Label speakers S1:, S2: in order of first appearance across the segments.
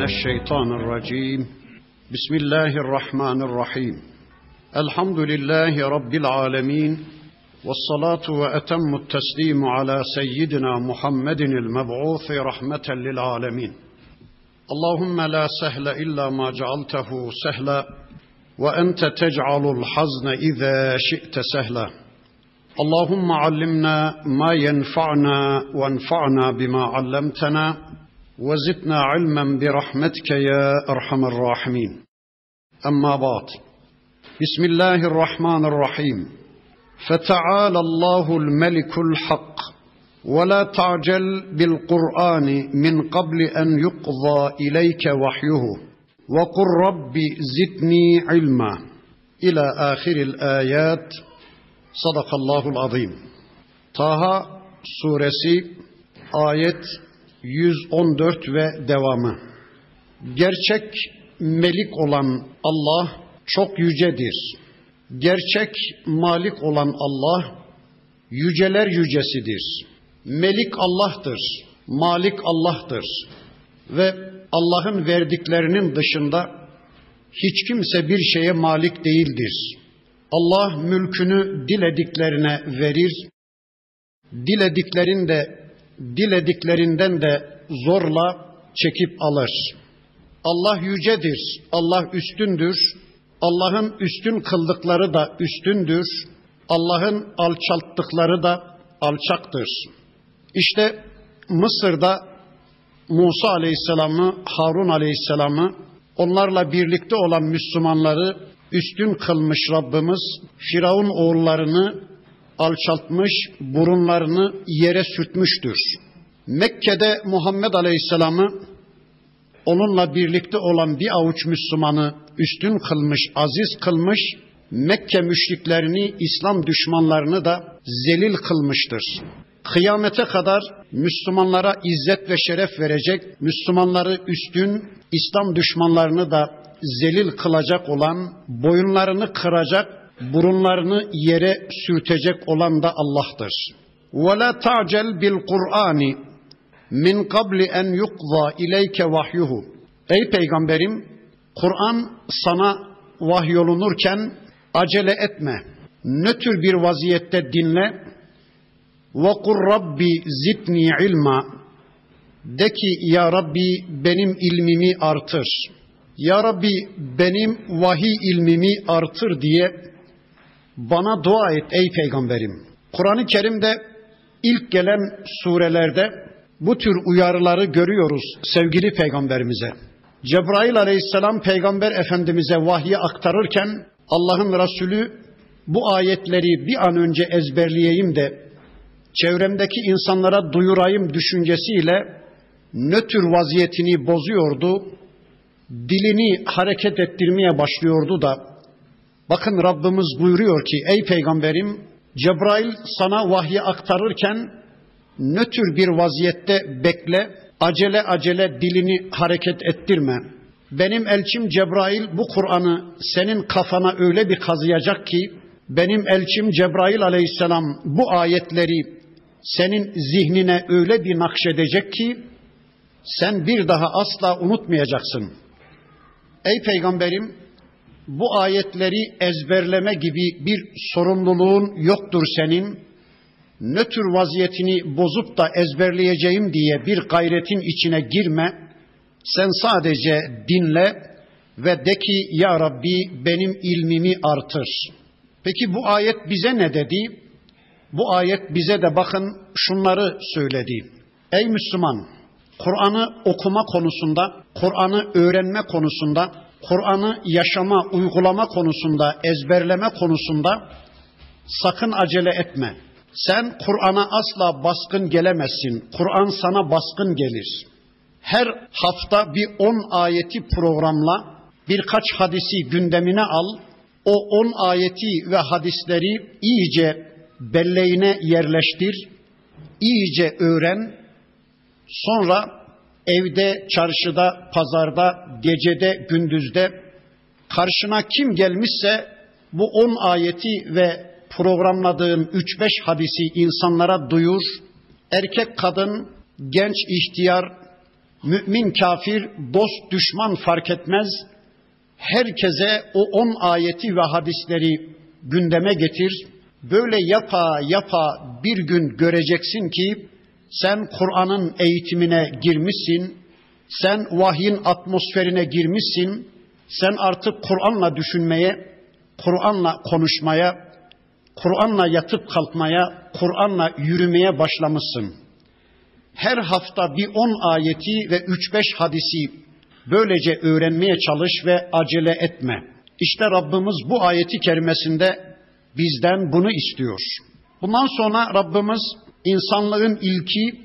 S1: من الشيطان الرجيم. بسم الله الرحمن الرحيم. الحمد لله رب العالمين والصلاة وأتم التسليم على سيدنا محمد المبعوث رحمة للعالمين. اللهم لا سهل إلا ما جعلته سهلا وأنت تجعل الحزن إذا شئت سهلا. اللهم علمنا ما ينفعنا وانفعنا بما علمتنا وزدنا علما برحمتك يا أرحم الراحمين. أما بعد بسم الله الرحمن الرحيم. فتعالى الله الملك الحق ولا تعجل بالقرآن من قبل أن يقضى إليك وحيه. وقل رب زدني علما. إلى آخر الآيات. Sadakallahul azim. Taha suresi ayet 114 ve devamı. Gerçek melik olan Allah çok yücedir. Gerçek malik olan Allah yüceler yücesidir. Melik Allah'tır. Malik Allah'tır. Ve Allah'ın verdiklerinin dışında hiç kimse bir şeye malik değildir. Allah mülkünü dilediklerine verir. Dilediklerinde dilediklerinden de zorla çekip alır. Allah yücedir. Allah üstündür. Allah'ın üstün kıldıkları da üstündür. Allah'ın alçalttıkları da alçaktır. İşte Mısır'da Musa Aleyhisselam'ı, Harun Aleyhisselam'ı, onlarla birlikte olan Müslümanları üstün kılmış Rabbimiz Firavun oğullarını alçaltmış, burunlarını yere sürtmüştür. Mekke'de Muhammed Aleyhisselam'ı onunla birlikte olan bir avuç Müslümanı üstün kılmış, aziz kılmış, Mekke müşriklerini, İslam düşmanlarını da zelil kılmıştır. Kıyamete kadar Müslümanlara izzet ve şeref verecek, Müslümanları üstün, İslam düşmanlarını da zelil kılacak olan, boyunlarını kıracak, burunlarını yere sürtecek olan da Allah'tır. وَلَا تَعْجَلْ بِالْقُرْآنِ min qabli en yukza ileyke vahyuhu. Ey peygamberim, Kur'an sana vahyolunurken acele etme. Nötr bir vaziyette dinle. Ve kur Rabbi zidni ilma. De ki ya Rabbi benim ilmimi artır. Ya Rabbi benim vahiy ilmimi artır diye bana dua et ey peygamberim. Kur'an-ı Kerim'de ilk gelen surelerde bu tür uyarıları görüyoruz sevgili peygamberimize. Cebrail aleyhisselam peygamber efendimize vahyi aktarırken Allah'ın Resulü bu ayetleri bir an önce ezberleyeyim de çevremdeki insanlara duyurayım düşüncesiyle nötr vaziyetini bozuyordu. Dilini hareket ettirmeye başlıyordu da bakın Rabbimiz buyuruyor ki ey peygamberim Cebrail sana vahyi aktarırken nötr bir vaziyette bekle, acele acele dilini hareket ettirme. Benim elçim Cebrail bu Kur'an'ı senin kafana öyle bir kazıyacak ki, benim elçim Cebrail aleyhisselam bu ayetleri senin zihnine öyle bir nakşedecek ki, sen bir daha asla unutmayacaksın. Ey peygamberim, bu ayetleri ezberleme gibi bir sorumluluğun yoktur senin nötr vaziyetini bozup da ezberleyeceğim diye bir gayretin içine girme. Sen sadece dinle ve de ki ya Rabbi benim ilmimi artır. Peki bu ayet bize ne dedi? Bu ayet bize de bakın şunları söyledi. Ey Müslüman, Kur'an'ı okuma konusunda, Kur'an'ı öğrenme konusunda, Kur'an'ı yaşama, uygulama konusunda, ezberleme konusunda sakın acele etme. Sen Kur'an'a asla baskın gelemezsin. Kur'an sana baskın gelir. Her hafta bir on ayeti programla birkaç hadisi gündemine al. O on ayeti ve hadisleri iyice belleğine yerleştir. iyice öğren. Sonra evde, çarşıda, pazarda, gecede, gündüzde karşına kim gelmişse bu on ayeti ve programladığın 3-5 hadisi insanlara duyur. Erkek, kadın, genç, ihtiyar Mümin kafir, dost düşman fark etmez. Herkese o on ayeti ve hadisleri gündeme getir. Böyle yapa yapa bir gün göreceksin ki sen Kur'an'ın eğitimine girmişsin, sen vahyin atmosferine girmişsin, sen artık Kur'an'la düşünmeye, Kur'an'la konuşmaya, Kur'an'la yatıp kalkmaya, Kur'an'la yürümeye başlamışsın. Her hafta bir on ayeti ve üç beş hadisi böylece öğrenmeye çalış ve acele etme. İşte Rabbimiz bu ayeti kerimesinde bizden bunu istiyor. Bundan sonra Rabbimiz insanlığın ilki,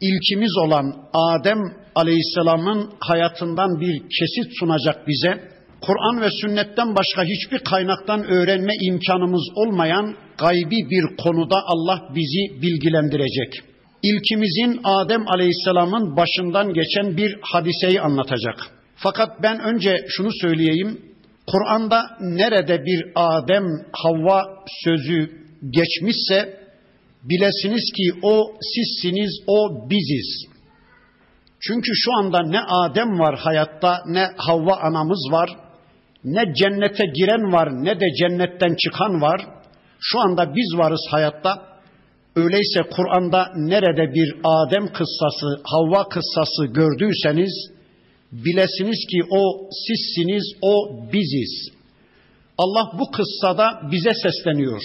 S1: ilkimiz olan Adem Aleyhisselam'ın hayatından bir kesit sunacak bize. Kur'an ve sünnetten başka hiçbir kaynaktan öğrenme imkanımız olmayan gaybi bir konuda Allah bizi bilgilendirecek. İlkimizin Adem Aleyhisselam'ın başından geçen bir hadiseyi anlatacak. Fakat ben önce şunu söyleyeyim. Kur'an'da nerede bir Adem Havva sözü geçmişse bilesiniz ki o sizsiniz, o biziz. Çünkü şu anda ne Adem var hayatta, ne Havva anamız var, ne cennete giren var, ne de cennetten çıkan var. Şu anda biz varız hayatta. Öyleyse Kur'an'da nerede bir Adem kıssası, Havva kıssası gördüyseniz, bilesiniz ki o sizsiniz, o biziz. Allah bu kıssada bize sesleniyor.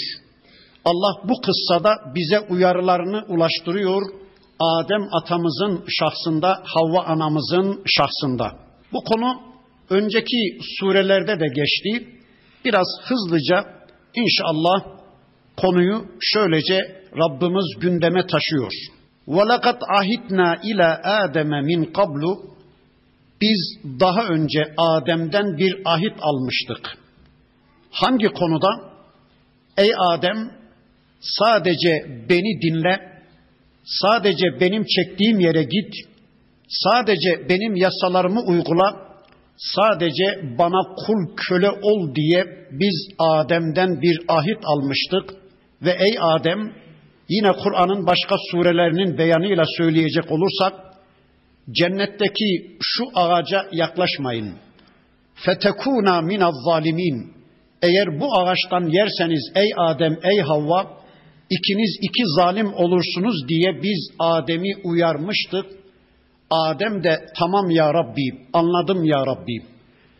S1: Allah bu kıssada bize uyarılarını ulaştırıyor. Adem atamızın şahsında, Havva anamızın şahsında. Bu konu önceki surelerde de geçti. Biraz hızlıca inşallah konuyu şöylece Rabbimiz gündeme taşıyor. وَلَقَدْ ahitna ila Adem'e min qablu Biz daha önce Adem'den bir ahit almıştık. Hangi konuda? Ey Adem sadece beni dinle, sadece benim çektiğim yere git, sadece benim yasalarımı uygula, sadece bana kul köle ol diye biz Adem'den bir ahit almıştık ve ey Adem yine Kur'an'ın başka surelerinin beyanıyla söyleyecek olursak cennetteki şu ağaca yaklaşmayın. Fetekuna minaz zalimin. Eğer bu ağaçtan yerseniz ey Adem ey Havva ikiniz iki zalim olursunuz diye biz Adem'i uyarmıştık. Adem de tamam ya Rabbi, anladım ya Rabbi.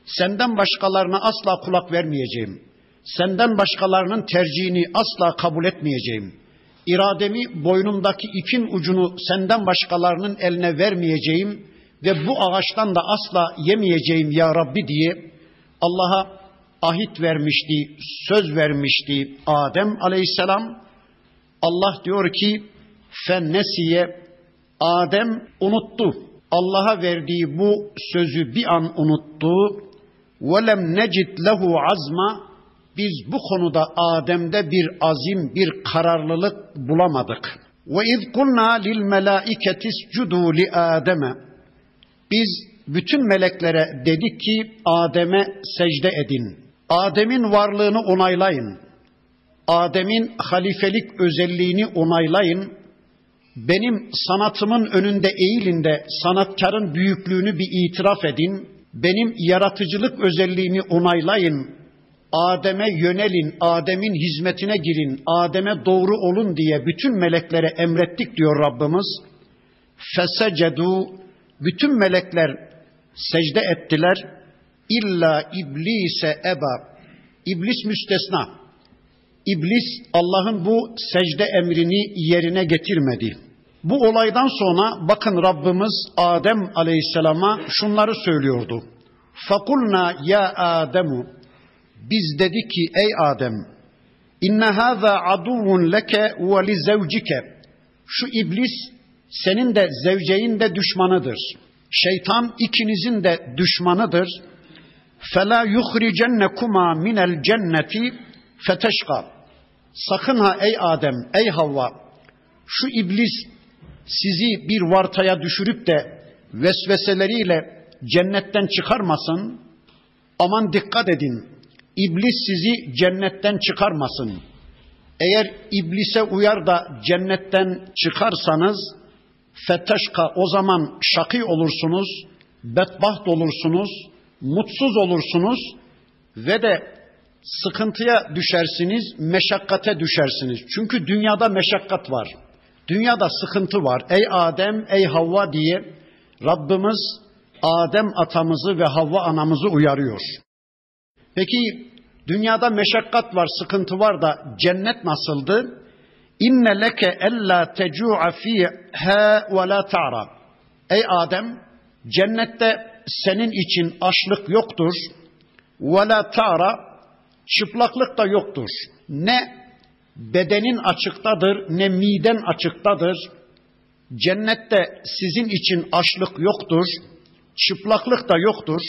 S1: Senden başkalarına asla kulak vermeyeceğim. Senden başkalarının tercihini asla kabul etmeyeceğim. İrademi boynumdaki ipin ucunu senden başkalarının eline vermeyeceğim ve bu ağaçtan da asla yemeyeceğim ya Rabbi diye Allah'a ahit vermişti, söz vermişti Adem aleyhisselam. Allah diyor ki fennesiye Adem unuttu. Allah'a verdiği bu sözü bir an unuttu. Velem necid lehu azma biz bu konuda Adem'de bir azim, bir kararlılık bulamadık. Ve iz kulna lil melaiketi iscudu li Adem'e. Biz bütün meleklere dedik ki Adem'e secde edin. Adem'in varlığını onaylayın. Adem'in halifelik özelliğini onaylayın. Benim sanatımın önünde eğilin de sanatkarın büyüklüğünü bir itiraf edin. Benim yaratıcılık özelliğimi onaylayın. Adem'e yönelin, Adem'in hizmetine girin, Adem'e doğru olun diye bütün meleklere emrettik diyor Rabbimiz. Fesecedu bütün melekler secde ettiler. İlla iblise eba. İblis müstesna. İblis Allah'ın bu secde emrini yerine getirmedi. Bu olaydan sonra bakın Rabbimiz Adem Aleyhisselam'a şunları söylüyordu. Fakulna ya Ademu biz dedik ki ey Adem inne hâzâ aduvun leke ve li zevcike şu iblis senin de zevceğin de düşmanıdır. Şeytan ikinizin de düşmanıdır. Fela yuhricennekuma minel cenneti feteşka. Sakın ha ey Adem, ey Havva, şu iblis sizi bir vartaya düşürüp de vesveseleriyle cennetten çıkarmasın. Aman dikkat edin. İblis sizi cennetten çıkarmasın. Eğer iblise uyar da cennetten çıkarsanız Feteşka o zaman şakî olursunuz, bedbaht olursunuz, mutsuz olursunuz ve de sıkıntıya düşersiniz, meşakkate düşersiniz. Çünkü dünyada meşakkat var. Dünyada sıkıntı var. Ey Adem, ey Havva diye Rabbimiz Adem atamızı ve Havva anamızı uyarıyor. Peki dünyada meşakkat var, sıkıntı var da cennet nasıldı? İnne leke ella tecu'a fiha ve la ta'ra. Ey Adem, cennette senin için açlık yoktur. Ve la ta'ra, çıplaklık da yoktur. Ne bedenin açıktadır, ne miden açıktadır. Cennette sizin için açlık yoktur, çıplaklık da yoktur.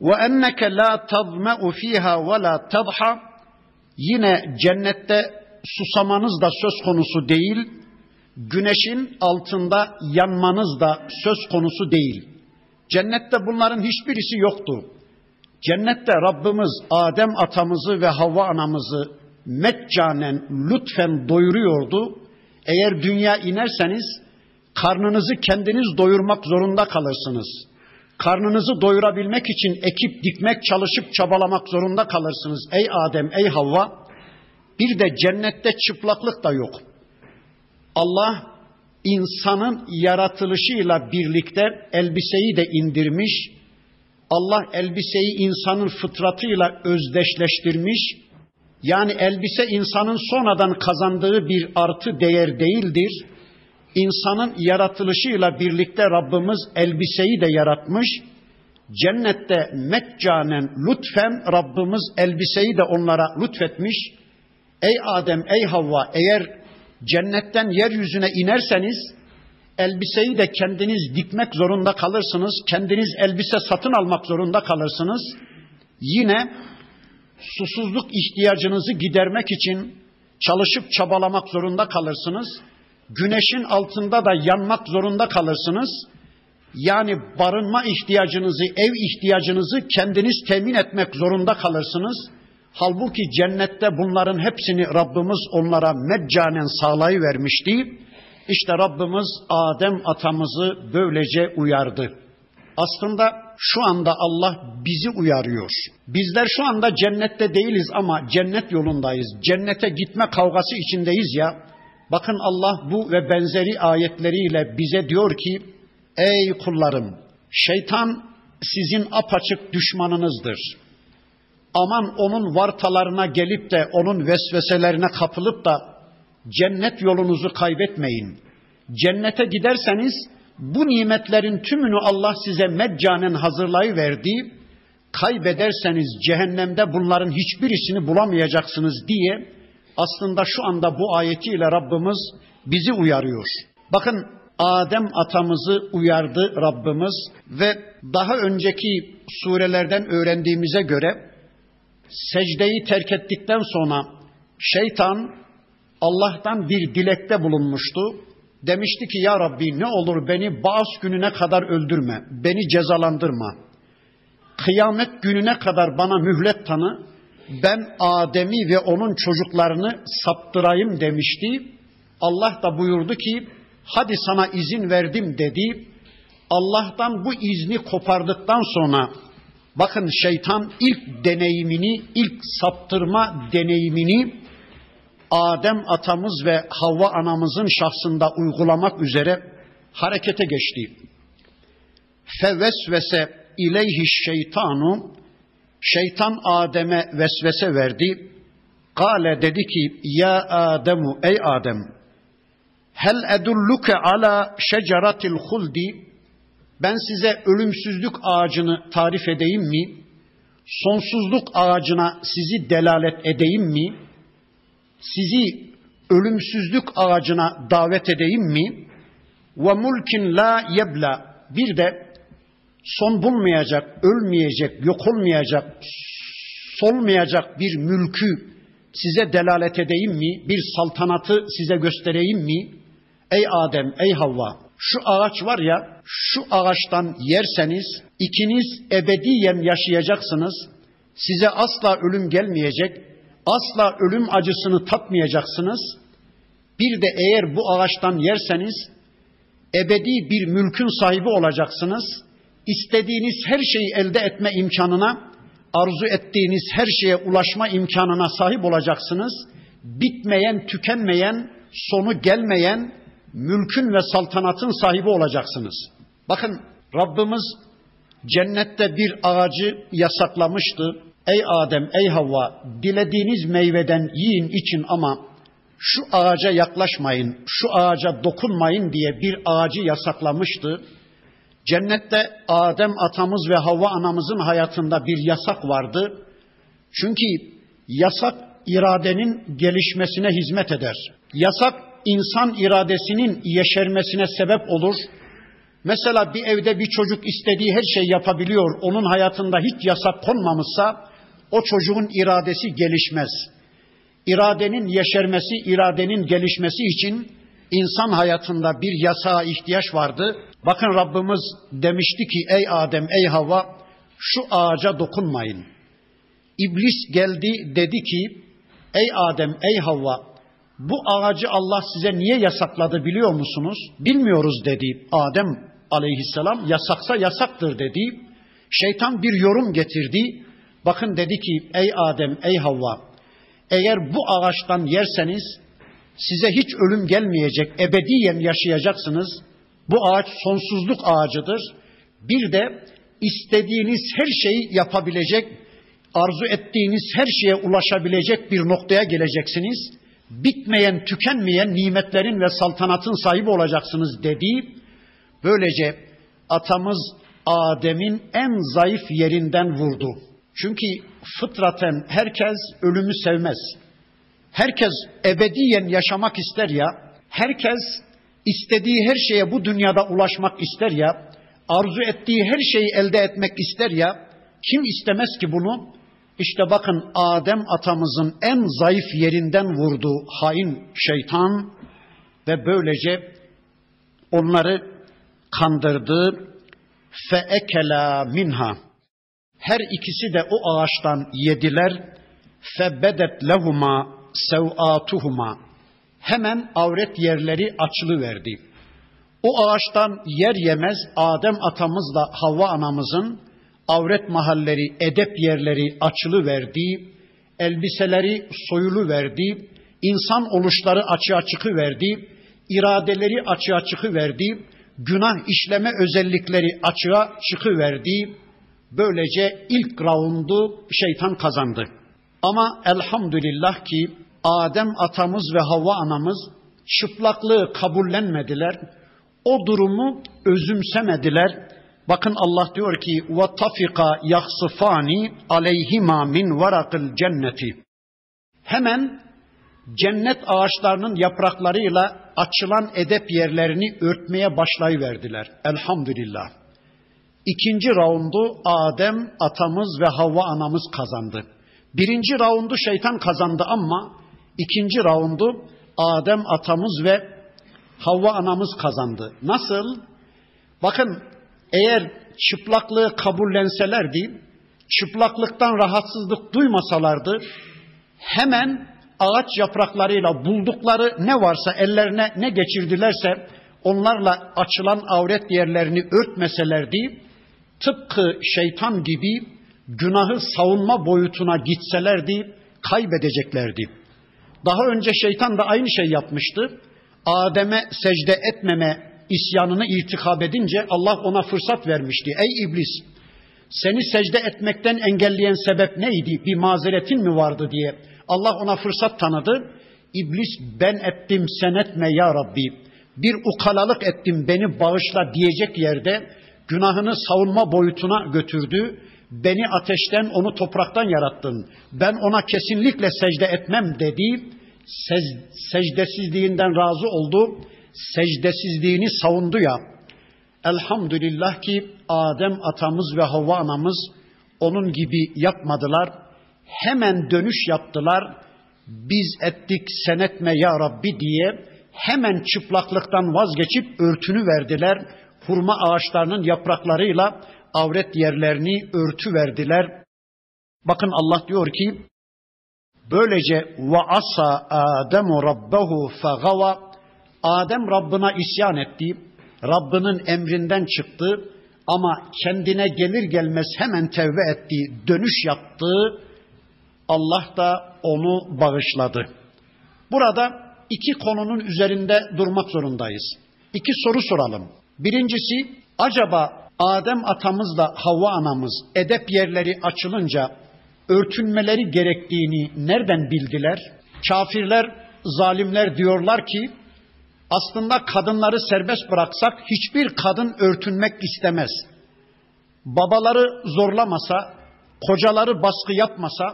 S1: Ve enneke la tazma'u fiha ve la tadha. Yine cennette susamanız da söz konusu değil, güneşin altında yanmanız da söz konusu değil. Cennette bunların hiçbirisi yoktu. Cennette Rabbimiz Adem atamızı ve Havva anamızı meccanen lütfen doyuruyordu. Eğer dünya inerseniz karnınızı kendiniz doyurmak zorunda kalırsınız. Karnınızı doyurabilmek için ekip dikmek, çalışıp çabalamak zorunda kalırsınız. Ey Adem, ey Havva, bir de cennette çıplaklık da yok. Allah insanın yaratılışıyla birlikte elbiseyi de indirmiş. Allah elbiseyi insanın fıtratıyla özdeşleştirmiş. Yani elbise insanın sonradan kazandığı bir artı değer değildir. İnsanın yaratılışıyla birlikte Rabbimiz elbiseyi de yaratmış. Cennette meccanen lütfen Rabbimiz elbiseyi de onlara lütfetmiş. Ey Adem, ey Havva eğer cennetten yeryüzüne inerseniz elbiseyi de kendiniz dikmek zorunda kalırsınız. Kendiniz elbise satın almak zorunda kalırsınız. Yine susuzluk ihtiyacınızı gidermek için çalışıp çabalamak zorunda kalırsınız. Güneşin altında da yanmak zorunda kalırsınız. Yani barınma ihtiyacınızı, ev ihtiyacınızı kendiniz temin etmek zorunda kalırsınız. Halbuki cennette bunların hepsini Rabbimiz onlara meccanen sağlayıvermişti. İşte Rabbimiz Adem atamızı böylece uyardı. Aslında şu anda Allah bizi uyarıyor. Bizler şu anda cennette değiliz ama cennet yolundayız. Cennete gitme kavgası içindeyiz ya. Bakın Allah bu ve benzeri ayetleriyle bize diyor ki: Ey kullarım, şeytan sizin apaçık düşmanınızdır. Aman onun vartalarına gelip de onun vesveselerine kapılıp da cennet yolunuzu kaybetmeyin. Cennete giderseniz bu nimetlerin tümünü Allah size meccanen hazırlayıverdi. Kaybederseniz cehennemde bunların hiçbirisini bulamayacaksınız diye aslında şu anda bu ayetiyle Rabbimiz bizi uyarıyor. Bakın Adem atamızı uyardı Rabbimiz ve daha önceki surelerden öğrendiğimize göre secdeyi terk ettikten sonra şeytan Allah'tan bir dilekte bulunmuştu. Demişti ki ya Rabbi ne olur beni bağış gününe kadar öldürme, beni cezalandırma. Kıyamet gününe kadar bana mühlet tanı, ben Adem'i ve onun çocuklarını saptırayım demişti. Allah da buyurdu ki hadi sana izin verdim dedi. Allah'tan bu izni kopardıktan sonra bakın şeytan ilk deneyimini, ilk saptırma deneyimini Adem atamız ve Havva anamızın şahsında uygulamak üzere harekete geçti. Fevesvese ileyhi şeytanu şeytan Adem'e vesvese verdi. Kale dedi ki ya Ademu ey Adem hel edulluke ala şeceratil huldi ben size ölümsüzlük ağacını tarif edeyim mi? Sonsuzluk ağacına sizi delalet edeyim mi? Sizi ölümsüzlük ağacına davet edeyim mi? Ve mulkin la yebla bir de son bulmayacak, ölmeyecek, yok olmayacak, solmayacak bir mülkü size delalet edeyim mi? Bir saltanatı size göstereyim mi? Ey Adem, ey Havva, şu ağaç var ya, şu ağaçtan yerseniz ikiniz ebediyen yaşayacaksınız. Size asla ölüm gelmeyecek, Asla ölüm acısını tatmayacaksınız. Bir de eğer bu ağaçtan yerseniz ebedi bir mülkün sahibi olacaksınız. İstediğiniz her şeyi elde etme imkanına, arzu ettiğiniz her şeye ulaşma imkanına sahip olacaksınız. Bitmeyen, tükenmeyen, sonu gelmeyen mülkün ve saltanatın sahibi olacaksınız. Bakın Rabbimiz cennette bir ağacı yasaklamıştı. Ey Adem, ey Havva, dilediğiniz meyveden yiyin için ama şu ağaca yaklaşmayın, şu ağaca dokunmayın diye bir ağacı yasaklamıştı. Cennette Adem atamız ve Havva anamızın hayatında bir yasak vardı. Çünkü yasak iradenin gelişmesine hizmet eder. Yasak insan iradesinin yeşermesine sebep olur. Mesela bir evde bir çocuk istediği her şey yapabiliyor. Onun hayatında hiç yasak konmamışsa o çocuğun iradesi gelişmez. İradenin yeşermesi, iradenin gelişmesi için insan hayatında bir yasağa ihtiyaç vardı. Bakın Rabbimiz demişti ki ey Adem, ey Havva şu ağaca dokunmayın. İblis geldi dedi ki ey Adem, ey Havva bu ağacı Allah size niye yasakladı biliyor musunuz? Bilmiyoruz dedi Adem aleyhisselam. Yasaksa yasaktır dedi. Şeytan bir yorum getirdi. Bakın dedi ki ey Adem, ey Havva eğer bu ağaçtan yerseniz size hiç ölüm gelmeyecek, ebediyen yaşayacaksınız. Bu ağaç sonsuzluk ağacıdır. Bir de istediğiniz her şeyi yapabilecek, arzu ettiğiniz her şeye ulaşabilecek bir noktaya geleceksiniz. Bitmeyen, tükenmeyen nimetlerin ve saltanatın sahibi olacaksınız dedi. Böylece atamız Adem'in en zayıf yerinden vurdu. Çünkü fıtraten herkes ölümü sevmez. Herkes ebediyen yaşamak ister ya, herkes istediği her şeye bu dünyada ulaşmak ister ya, arzu ettiği her şeyi elde etmek ister ya, kim istemez ki bunu? İşte bakın Adem atamızın en zayıf yerinden vurdu hain şeytan ve böylece onları kandırdı. Fe ekela. Her ikisi de o ağaçtan yediler. Fe bedet lehuma sevatuhuma. Hemen avret yerleri açılıverdi. O ağaçtan yer yemez Adem atamızla Havva anamızın avret mahalleri, edep yerleri açılı verdi, elbiseleri soyulu verdi, insan oluşları açığa çıkıverdi, iradeleri açığa çıkıverdi, günah işleme özellikleri açığa çıkıverdi. Böylece ilk raundu şeytan kazandı. Ama elhamdülillah ki Adem atamız ve Havva anamız çıplaklığı kabullenmediler. O durumu özümsemediler. Bakın Allah diyor ki ve tafika yaksıfani aleyhima min varakil cenneti. Hemen cennet ağaçlarının yapraklarıyla açılan edep yerlerini örtmeye başlayıverdiler. Elhamdülillah. İkinci raundu Adem atamız ve Havva anamız kazandı. Birinci raundu şeytan kazandı ama ikinci raundu Adem atamız ve Havva anamız kazandı. Nasıl? Bakın eğer çıplaklığı kabullenselerdi, çıplaklıktan rahatsızlık duymasalardı, hemen ağaç yapraklarıyla buldukları ne varsa ellerine ne geçirdilerse onlarla açılan avret yerlerini örtmeselerdi, tıpkı şeytan gibi günahı savunma boyutuna gitselerdi, kaybedeceklerdi. Daha önce şeytan da aynı şey yapmıştı. Adem'e secde etmeme isyanını irtikab edince Allah ona fırsat vermişti. Ey iblis seni secde etmekten engelleyen sebep neydi? Bir mazeretin mi vardı diye. Allah ona fırsat tanıdı. İblis ben ettim sen etme ya Rabbi. Bir ukalalık ettim beni bağışla diyecek yerde günahını savunma boyutuna götürdü. Beni ateşten onu topraktan yarattın. Ben ona kesinlikle secde etmem dedi. secdesizliğinden razı oldu secdesizliğini savundu ya. Elhamdülillah ki Adem atamız ve Havva anamız onun gibi yapmadılar. Hemen dönüş yaptılar. Biz ettik sen etme ya Rabbi diye hemen çıplaklıktan vazgeçip örtünü verdiler. Hurma ağaçlarının yapraklarıyla avret yerlerini örtü verdiler. Bakın Allah diyor ki böylece ve asa Ademu rabbehu fegava Adem Rabbına isyan etti. Rabbinin emrinden çıktı ama kendine gelir gelmez hemen tevbe ettiği, dönüş yaptığı Allah da onu bağışladı. Burada iki konunun üzerinde durmak zorundayız. İki soru soralım. Birincisi acaba Adem atamızla Havva anamız edep yerleri açılınca örtünmeleri gerektiğini nereden bildiler? Kafirler, zalimler diyorlar ki aslında kadınları serbest bıraksak hiçbir kadın örtünmek istemez. Babaları zorlamasa, kocaları baskı yapmasa,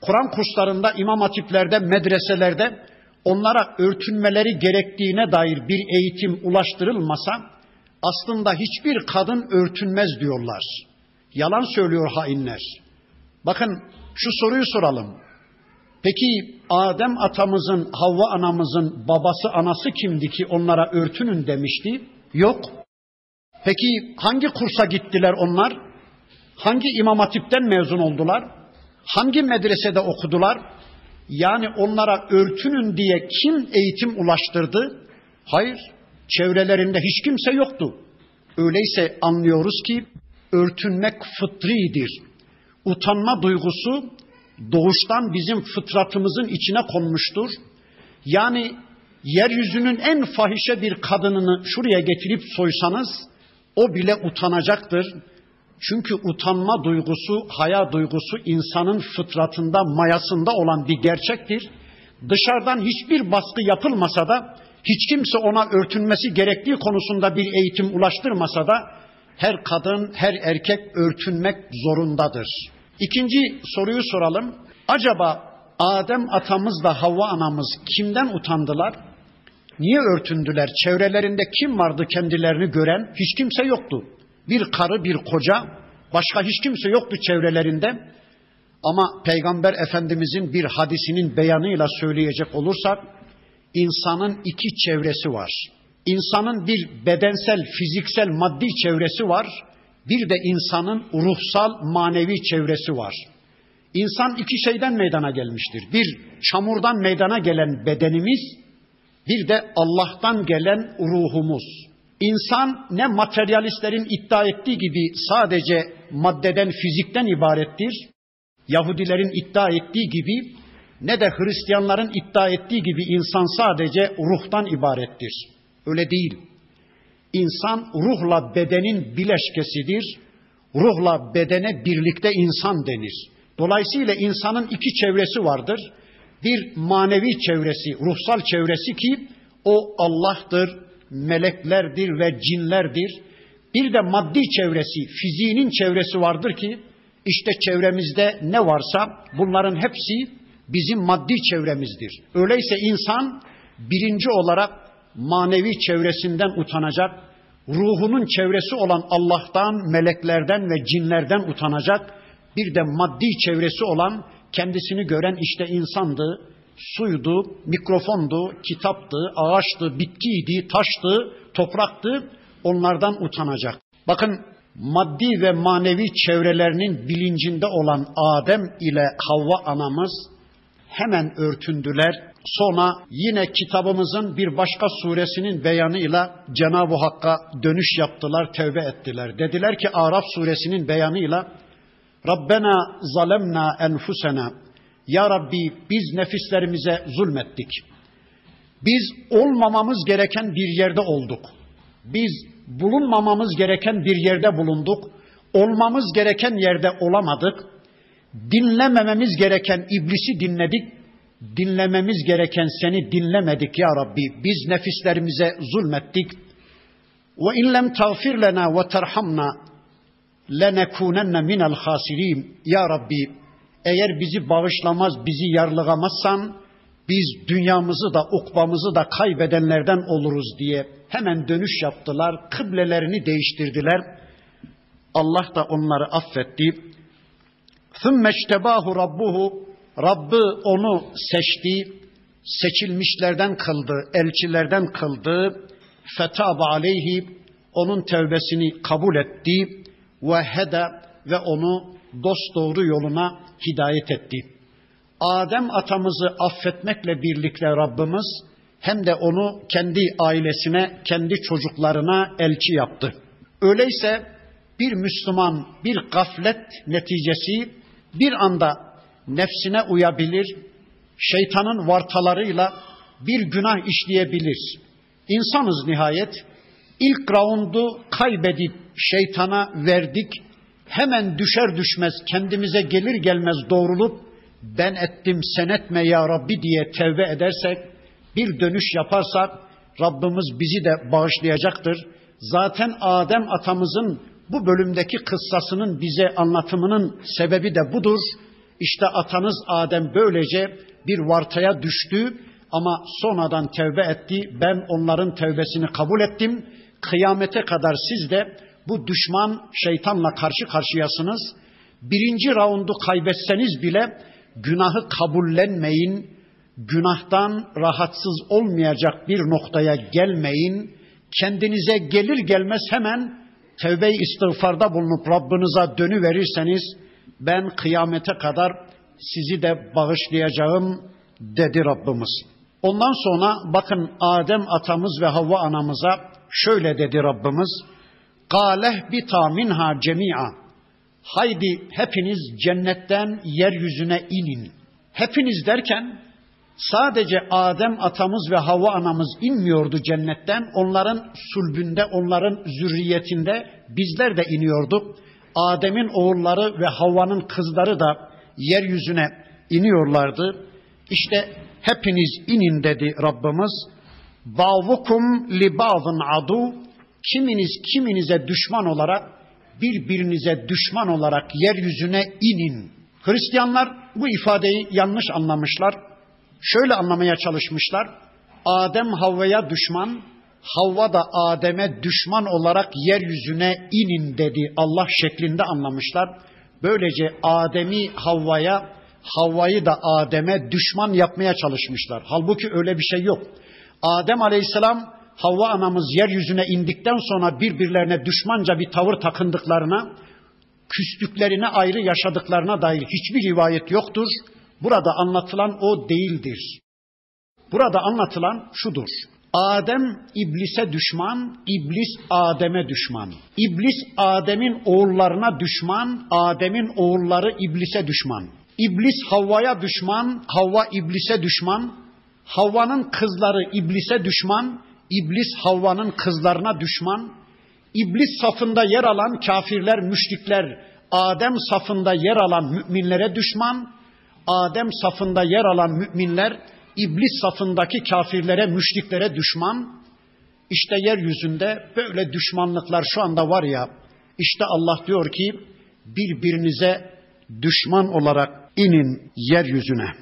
S1: Kur'an kurslarında, imam hatiplerde, medreselerde onlara örtünmeleri gerektiğine dair bir eğitim ulaştırılmasa aslında hiçbir kadın örtünmez diyorlar. Yalan söylüyor hainler. Bakın şu soruyu soralım. Peki Adem atamızın, Havva anamızın babası anası kimdi ki onlara örtünün demişti? Yok. Peki hangi kursa gittiler onlar? Hangi imam hatipten mezun oldular? Hangi medresede okudular? Yani onlara örtünün diye kim eğitim ulaştırdı? Hayır, çevrelerinde hiç kimse yoktu. Öyleyse anlıyoruz ki örtünmek fıtridir. Utanma duygusu doğuştan bizim fıtratımızın içine konmuştur. Yani yeryüzünün en fahişe bir kadınını şuraya getirip soysanız o bile utanacaktır. Çünkü utanma duygusu, haya duygusu insanın fıtratında, mayasında olan bir gerçektir. Dışarıdan hiçbir baskı yapılmasa da, hiç kimse ona örtünmesi gerektiği konusunda bir eğitim ulaştırmasa da, her kadın, her erkek örtünmek zorundadır. İkinci soruyu soralım. Acaba Adem atamızla Havva anamız kimden utandılar? Niye örtündüler? Çevrelerinde kim vardı kendilerini gören? Hiç kimse yoktu. Bir karı, bir koca, başka hiç kimse yoktu çevrelerinde. Ama Peygamber Efendimizin bir hadisinin beyanıyla söyleyecek olursak, insanın iki çevresi var. İnsanın bir bedensel, fiziksel, maddi çevresi var. Bir de insanın ruhsal, manevi çevresi var. İnsan iki şeyden meydana gelmiştir. Bir, çamurdan meydana gelen bedenimiz, bir de Allah'tan gelen ruhumuz. İnsan ne materyalistlerin iddia ettiği gibi sadece maddeden, fizikten ibarettir. Yahudilerin iddia ettiği gibi ne de Hristiyanların iddia ettiği gibi insan sadece ruhtan ibarettir. Öyle değil. İnsan ruhla bedenin bileşkesidir. Ruhla bedene birlikte insan denir. Dolayısıyla insanın iki çevresi vardır. Bir manevi çevresi, ruhsal çevresi ki o Allah'tır, meleklerdir ve cinlerdir. Bir de maddi çevresi, fiziğinin çevresi vardır ki işte çevremizde ne varsa bunların hepsi bizim maddi çevremizdir. Öyleyse insan birinci olarak manevi çevresinden utanacak, ruhunun çevresi olan Allah'tan, meleklerden ve cinlerden utanacak, bir de maddi çevresi olan kendisini gören işte insandı, suydu, mikrofondu, kitaptı, ağaçtı, bitkiydi, taştı, topraktı, onlardan utanacak. Bakın maddi ve manevi çevrelerinin bilincinde olan Adem ile Havva anamız hemen örtündüler. Sonra yine kitabımızın bir başka suresinin beyanıyla Cenab-ı Hakk'a dönüş yaptılar, tevbe ettiler. Dediler ki Araf suresinin beyanıyla Rabbena zalemna enfusena Ya Rabbi biz nefislerimize zulmettik. Biz olmamamız gereken bir yerde olduk. Biz bulunmamamız gereken bir yerde bulunduk. Olmamız gereken yerde olamadık. Dinlemememiz gereken iblisi dinledik. Dinlememiz gereken seni dinlemedik ya Rabbi. Biz nefislerimize zulmettik. Ve in lem tağfir lena ve terhamna lenekunenne minel hasirin. Ya Rabbi eğer bizi bağışlamaz, bizi yarlıgamazsan biz dünyamızı da ukbamızı da kaybedenlerden oluruz diye hemen dönüş yaptılar, kıblelerini değiştirdiler. Allah da onları affetti. ثُمَّ اشْتَبَاهُ رَبُّهُ Rabbı onu seçti, seçilmişlerden kıldı, elçilerden kıldı. فَتَابَ aleyhi onun tevbesini kabul etti ve heda ve onu dost doğru yoluna hidayet etti. Adem atamızı affetmekle birlikte Rabbimiz hem de onu kendi ailesine, kendi çocuklarına elçi yaptı. Öyleyse bir Müslüman bir gaflet neticesi bir anda nefsine uyabilir, şeytanın vartalarıyla bir günah işleyebilir. İnsanız nihayet. İlk raundu kaybedip şeytana verdik. Hemen düşer düşmez kendimize gelir gelmez doğrulup ben ettim sen etme ya Rabbi diye tevbe edersek bir dönüş yaparsak Rabbimiz bizi de bağışlayacaktır. Zaten Adem atamızın bu bölümdeki kıssasının bize anlatımının sebebi de budur. İşte atanız Adem böylece bir vartaya düştü ama sonradan tevbe etti. Ben onların tevbesini kabul ettim. Kıyamete kadar siz de bu düşman şeytanla karşı karşıyasınız. Birinci raundu kaybetseniz bile günahı kabullenmeyin, günahtan rahatsız olmayacak bir noktaya gelmeyin. Kendinize gelir gelmez hemen tevbe-i istiğfarda bulunup Rabbinize dönüverirseniz ben kıyamete kadar sizi de bağışlayacağım dedi Rabbimiz. Ondan sonra bakın Adem atamız ve Havva anamıza şöyle dedi Rabbimiz. Galeh bita minha cemi'a. Haydi hepiniz cennetten yeryüzüne inin. Hepiniz derken sadece Adem atamız ve Havva anamız inmiyordu cennetten. Onların sulbünde, onların zürriyetinde bizler de iniyorduk. Adem'in oğulları ve Havva'nın kızları da yeryüzüne iniyorlardı. İşte hepiniz inin dedi Rabbimiz. Ba'vukum li ba'dın adu. Kiminiz kiminize düşman olarak birbirinize düşman olarak yeryüzüne inin. Hristiyanlar bu ifadeyi yanlış anlamışlar. Şöyle anlamaya çalışmışlar. Adem Havva'ya düşman, Havva da Adem'e düşman olarak yeryüzüne inin dedi. Allah şeklinde anlamışlar. Böylece Adem'i Havva'ya, Havva'yı da Adem'e düşman yapmaya çalışmışlar. Halbuki öyle bir şey yok. Adem Aleyhisselam Havva anamız yeryüzüne indikten sonra birbirlerine düşmanca bir tavır takındıklarına, küstüklerine ayrı yaşadıklarına dair hiçbir rivayet yoktur. Burada anlatılan o değildir. Burada anlatılan şudur. Adem iblise düşman, iblis Adem'e düşman. İblis Adem'in oğullarına düşman, Adem'in oğulları iblise düşman. İblis Havva'ya düşman, Havva iblise düşman. Havva'nın kızları iblise düşman, iblis Havva'nın kızlarına düşman. İblis safında yer alan kafirler, müşrikler, Adem safında yer alan müminlere düşman. Adem safında yer alan müminler iblis safındaki kafirlere, müşriklere düşman. İşte yeryüzünde böyle düşmanlıklar şu anda var ya, işte Allah diyor ki birbirinize düşman olarak inin yeryüzüne.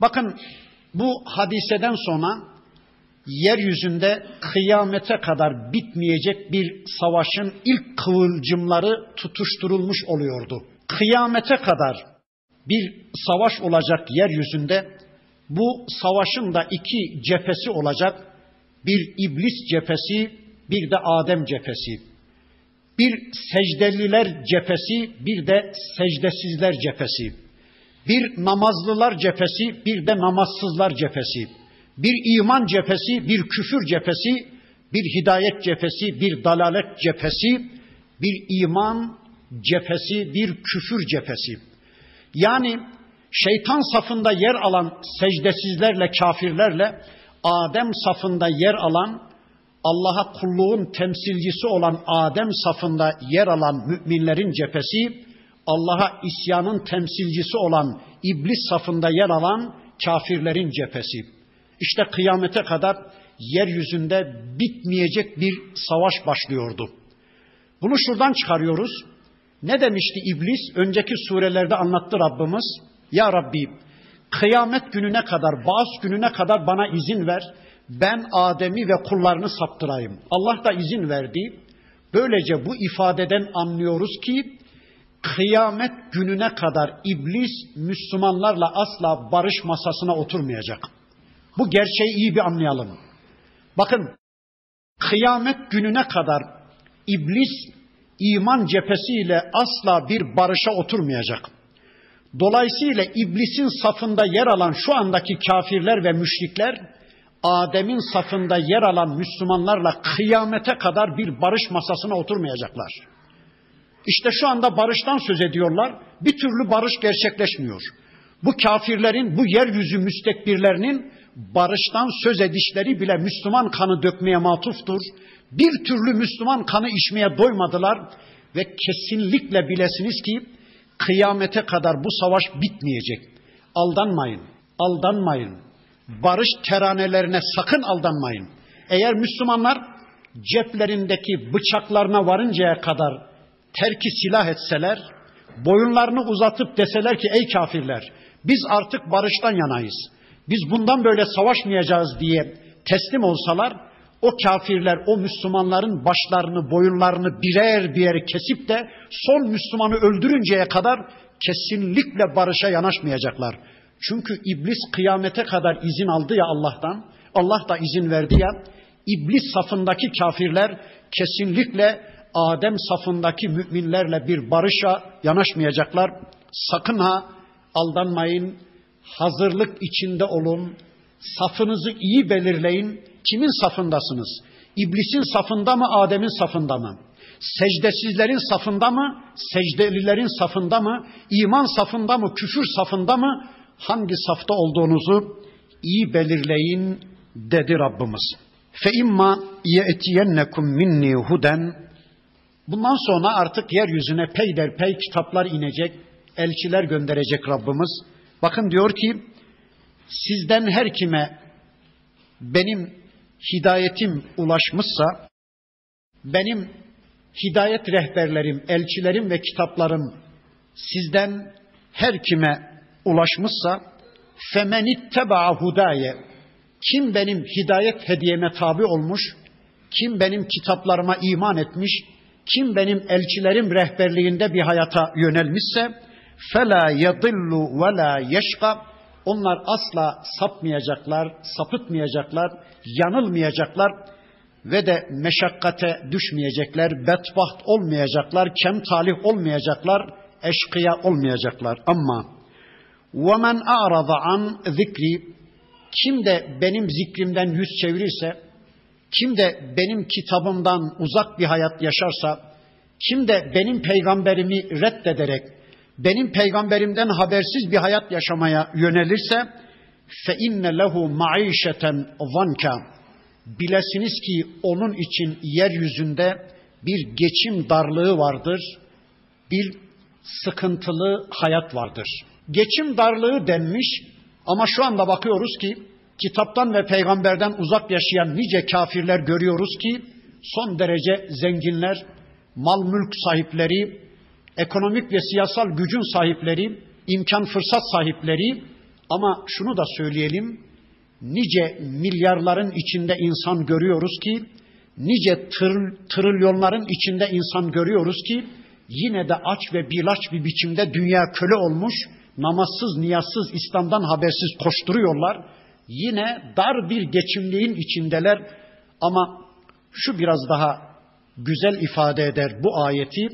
S1: Bakın bu hadiseden sonra yeryüzünde kıyamete kadar bitmeyecek bir savaşın ilk kıvılcımları tutuşturulmuş oluyordu. Kıyamete kadar bir savaş olacak yeryüzünde bu savaşın da iki cephesi olacak. Bir iblis cephesi, bir de Adem cephesi. Bir secdeliler cephesi, bir de secdesizler cephesi. Bir namazlılar cephesi, bir de namazsızlar cephesi. Bir iman cephesi, bir küfür cephesi, bir hidayet cephesi, bir dalalet cephesi, bir iman cephesi, bir küfür cephesi. Yani şeytan safında yer alan secdesizlerle, kafirlerle Adem safında yer alan Allah'a kulluğun temsilcisi olan Adem safında yer alan müminlerin cephesi, Allah'a isyanın temsilcisi olan iblis safında yer alan kafirlerin cephesi. İşte kıyamete kadar yeryüzünde bitmeyecek bir savaş başlıyordu. Bunu şuradan çıkarıyoruz. Ne demişti iblis? Önceki surelerde anlattı Rabbimiz. Ya Rabbi kıyamet gününe kadar, bazı gününe kadar bana izin ver. Ben Adem'i ve kullarını saptırayım. Allah da izin verdi. Böylece bu ifadeden anlıyoruz ki kıyamet gününe kadar iblis Müslümanlarla asla barış masasına oturmayacak. Bu gerçeği iyi bir anlayalım. Bakın kıyamet gününe kadar iblis iman cephesiyle asla bir barışa oturmayacak. Dolayısıyla iblisin safında yer alan şu andaki kafirler ve müşrikler Adem'in safında yer alan Müslümanlarla kıyamete kadar bir barış masasına oturmayacaklar. İşte şu anda barıştan söz ediyorlar. Bir türlü barış gerçekleşmiyor. Bu kafirlerin, bu yeryüzü müstekbirlerinin barıştan söz edişleri bile Müslüman kanı dökmeye matuftur. Bir türlü Müslüman kanı içmeye doymadılar ve kesinlikle bilesiniz ki kıyamete kadar bu savaş bitmeyecek. Aldanmayın, aldanmayın. Barış teranelerine sakın aldanmayın. Eğer Müslümanlar ceplerindeki bıçaklarına varıncaya kadar terki silah etseler, boyunlarını uzatıp deseler ki ey kafirler biz artık barıştan yanayız. Biz bundan böyle savaşmayacağız diye teslim olsalar o kafirler o Müslümanların başlarını boyunlarını birer birer kesip de son Müslümanı öldürünceye kadar kesinlikle barışa yanaşmayacaklar. Çünkü iblis kıyamete kadar izin aldı ya Allah'tan. Allah da izin verdi ya. İblis safındaki kafirler kesinlikle Adem safındaki müminlerle bir barışa yanaşmayacaklar. Sakın ha aldanmayın. Hazırlık içinde olun. Safınızı iyi belirleyin. Kimin safındasınız? İblisin safında mı, Adem'in safında mı? Secdesizlerin safında mı, secdelilerin safında mı, iman safında mı, küfür safında mı, hangi safta olduğunuzu iyi belirleyin dedi Rabbimiz. Fe imma ye'tiyennekum minni huden Bundan sonra artık yeryüzüne peyderpey kitaplar inecek, elçiler gönderecek Rabbimiz. Bakın diyor ki sizden her kime benim hidayetim ulaşmışsa benim hidayet rehberlerim, elçilerim ve kitaplarım sizden her kime ulaşmışsa femenitteba'a hudaye kim benim hidayet hediyeme tabi olmuş, kim benim kitaplarıma iman etmiş, kim benim elçilerim rehberliğinde bir hayata yönelmişse fela yadillu ve la yeşka onlar asla sapmayacaklar, sapıtmayacaklar, yanılmayacaklar ve de meşakkate düşmeyecekler, bedbaht olmayacaklar, kem talih olmayacaklar, eşkıya olmayacaklar. Ama وَمَنْ أَعْرَضَ عَنْ zikri Kim de benim zikrimden yüz çevirirse, kim de benim kitabımdan uzak bir hayat yaşarsa, kim de benim peygamberimi reddederek, benim peygamberimden habersiz bir hayat yaşamaya yönelirse, fe inne lehu maişeten zanka. Bilesiniz ki onun için yeryüzünde bir geçim darlığı vardır, bir sıkıntılı hayat vardır. Geçim darlığı denmiş ama şu anda bakıyoruz ki kitaptan ve peygamberden uzak yaşayan nice kafirler görüyoruz ki son derece zenginler, mal mülk sahipleri, ekonomik ve siyasal gücün sahipleri, imkan fırsat sahipleri ama şunu da söyleyelim, nice milyarların içinde insan görüyoruz ki, nice tır, trilyonların içinde insan görüyoruz ki, yine de aç ve bilaç bir biçimde dünya köle olmuş, namazsız, niyazsız, İslam'dan habersiz koşturuyorlar. Yine dar bir geçimliğin içindeler ama şu biraz daha güzel ifade eder bu ayeti.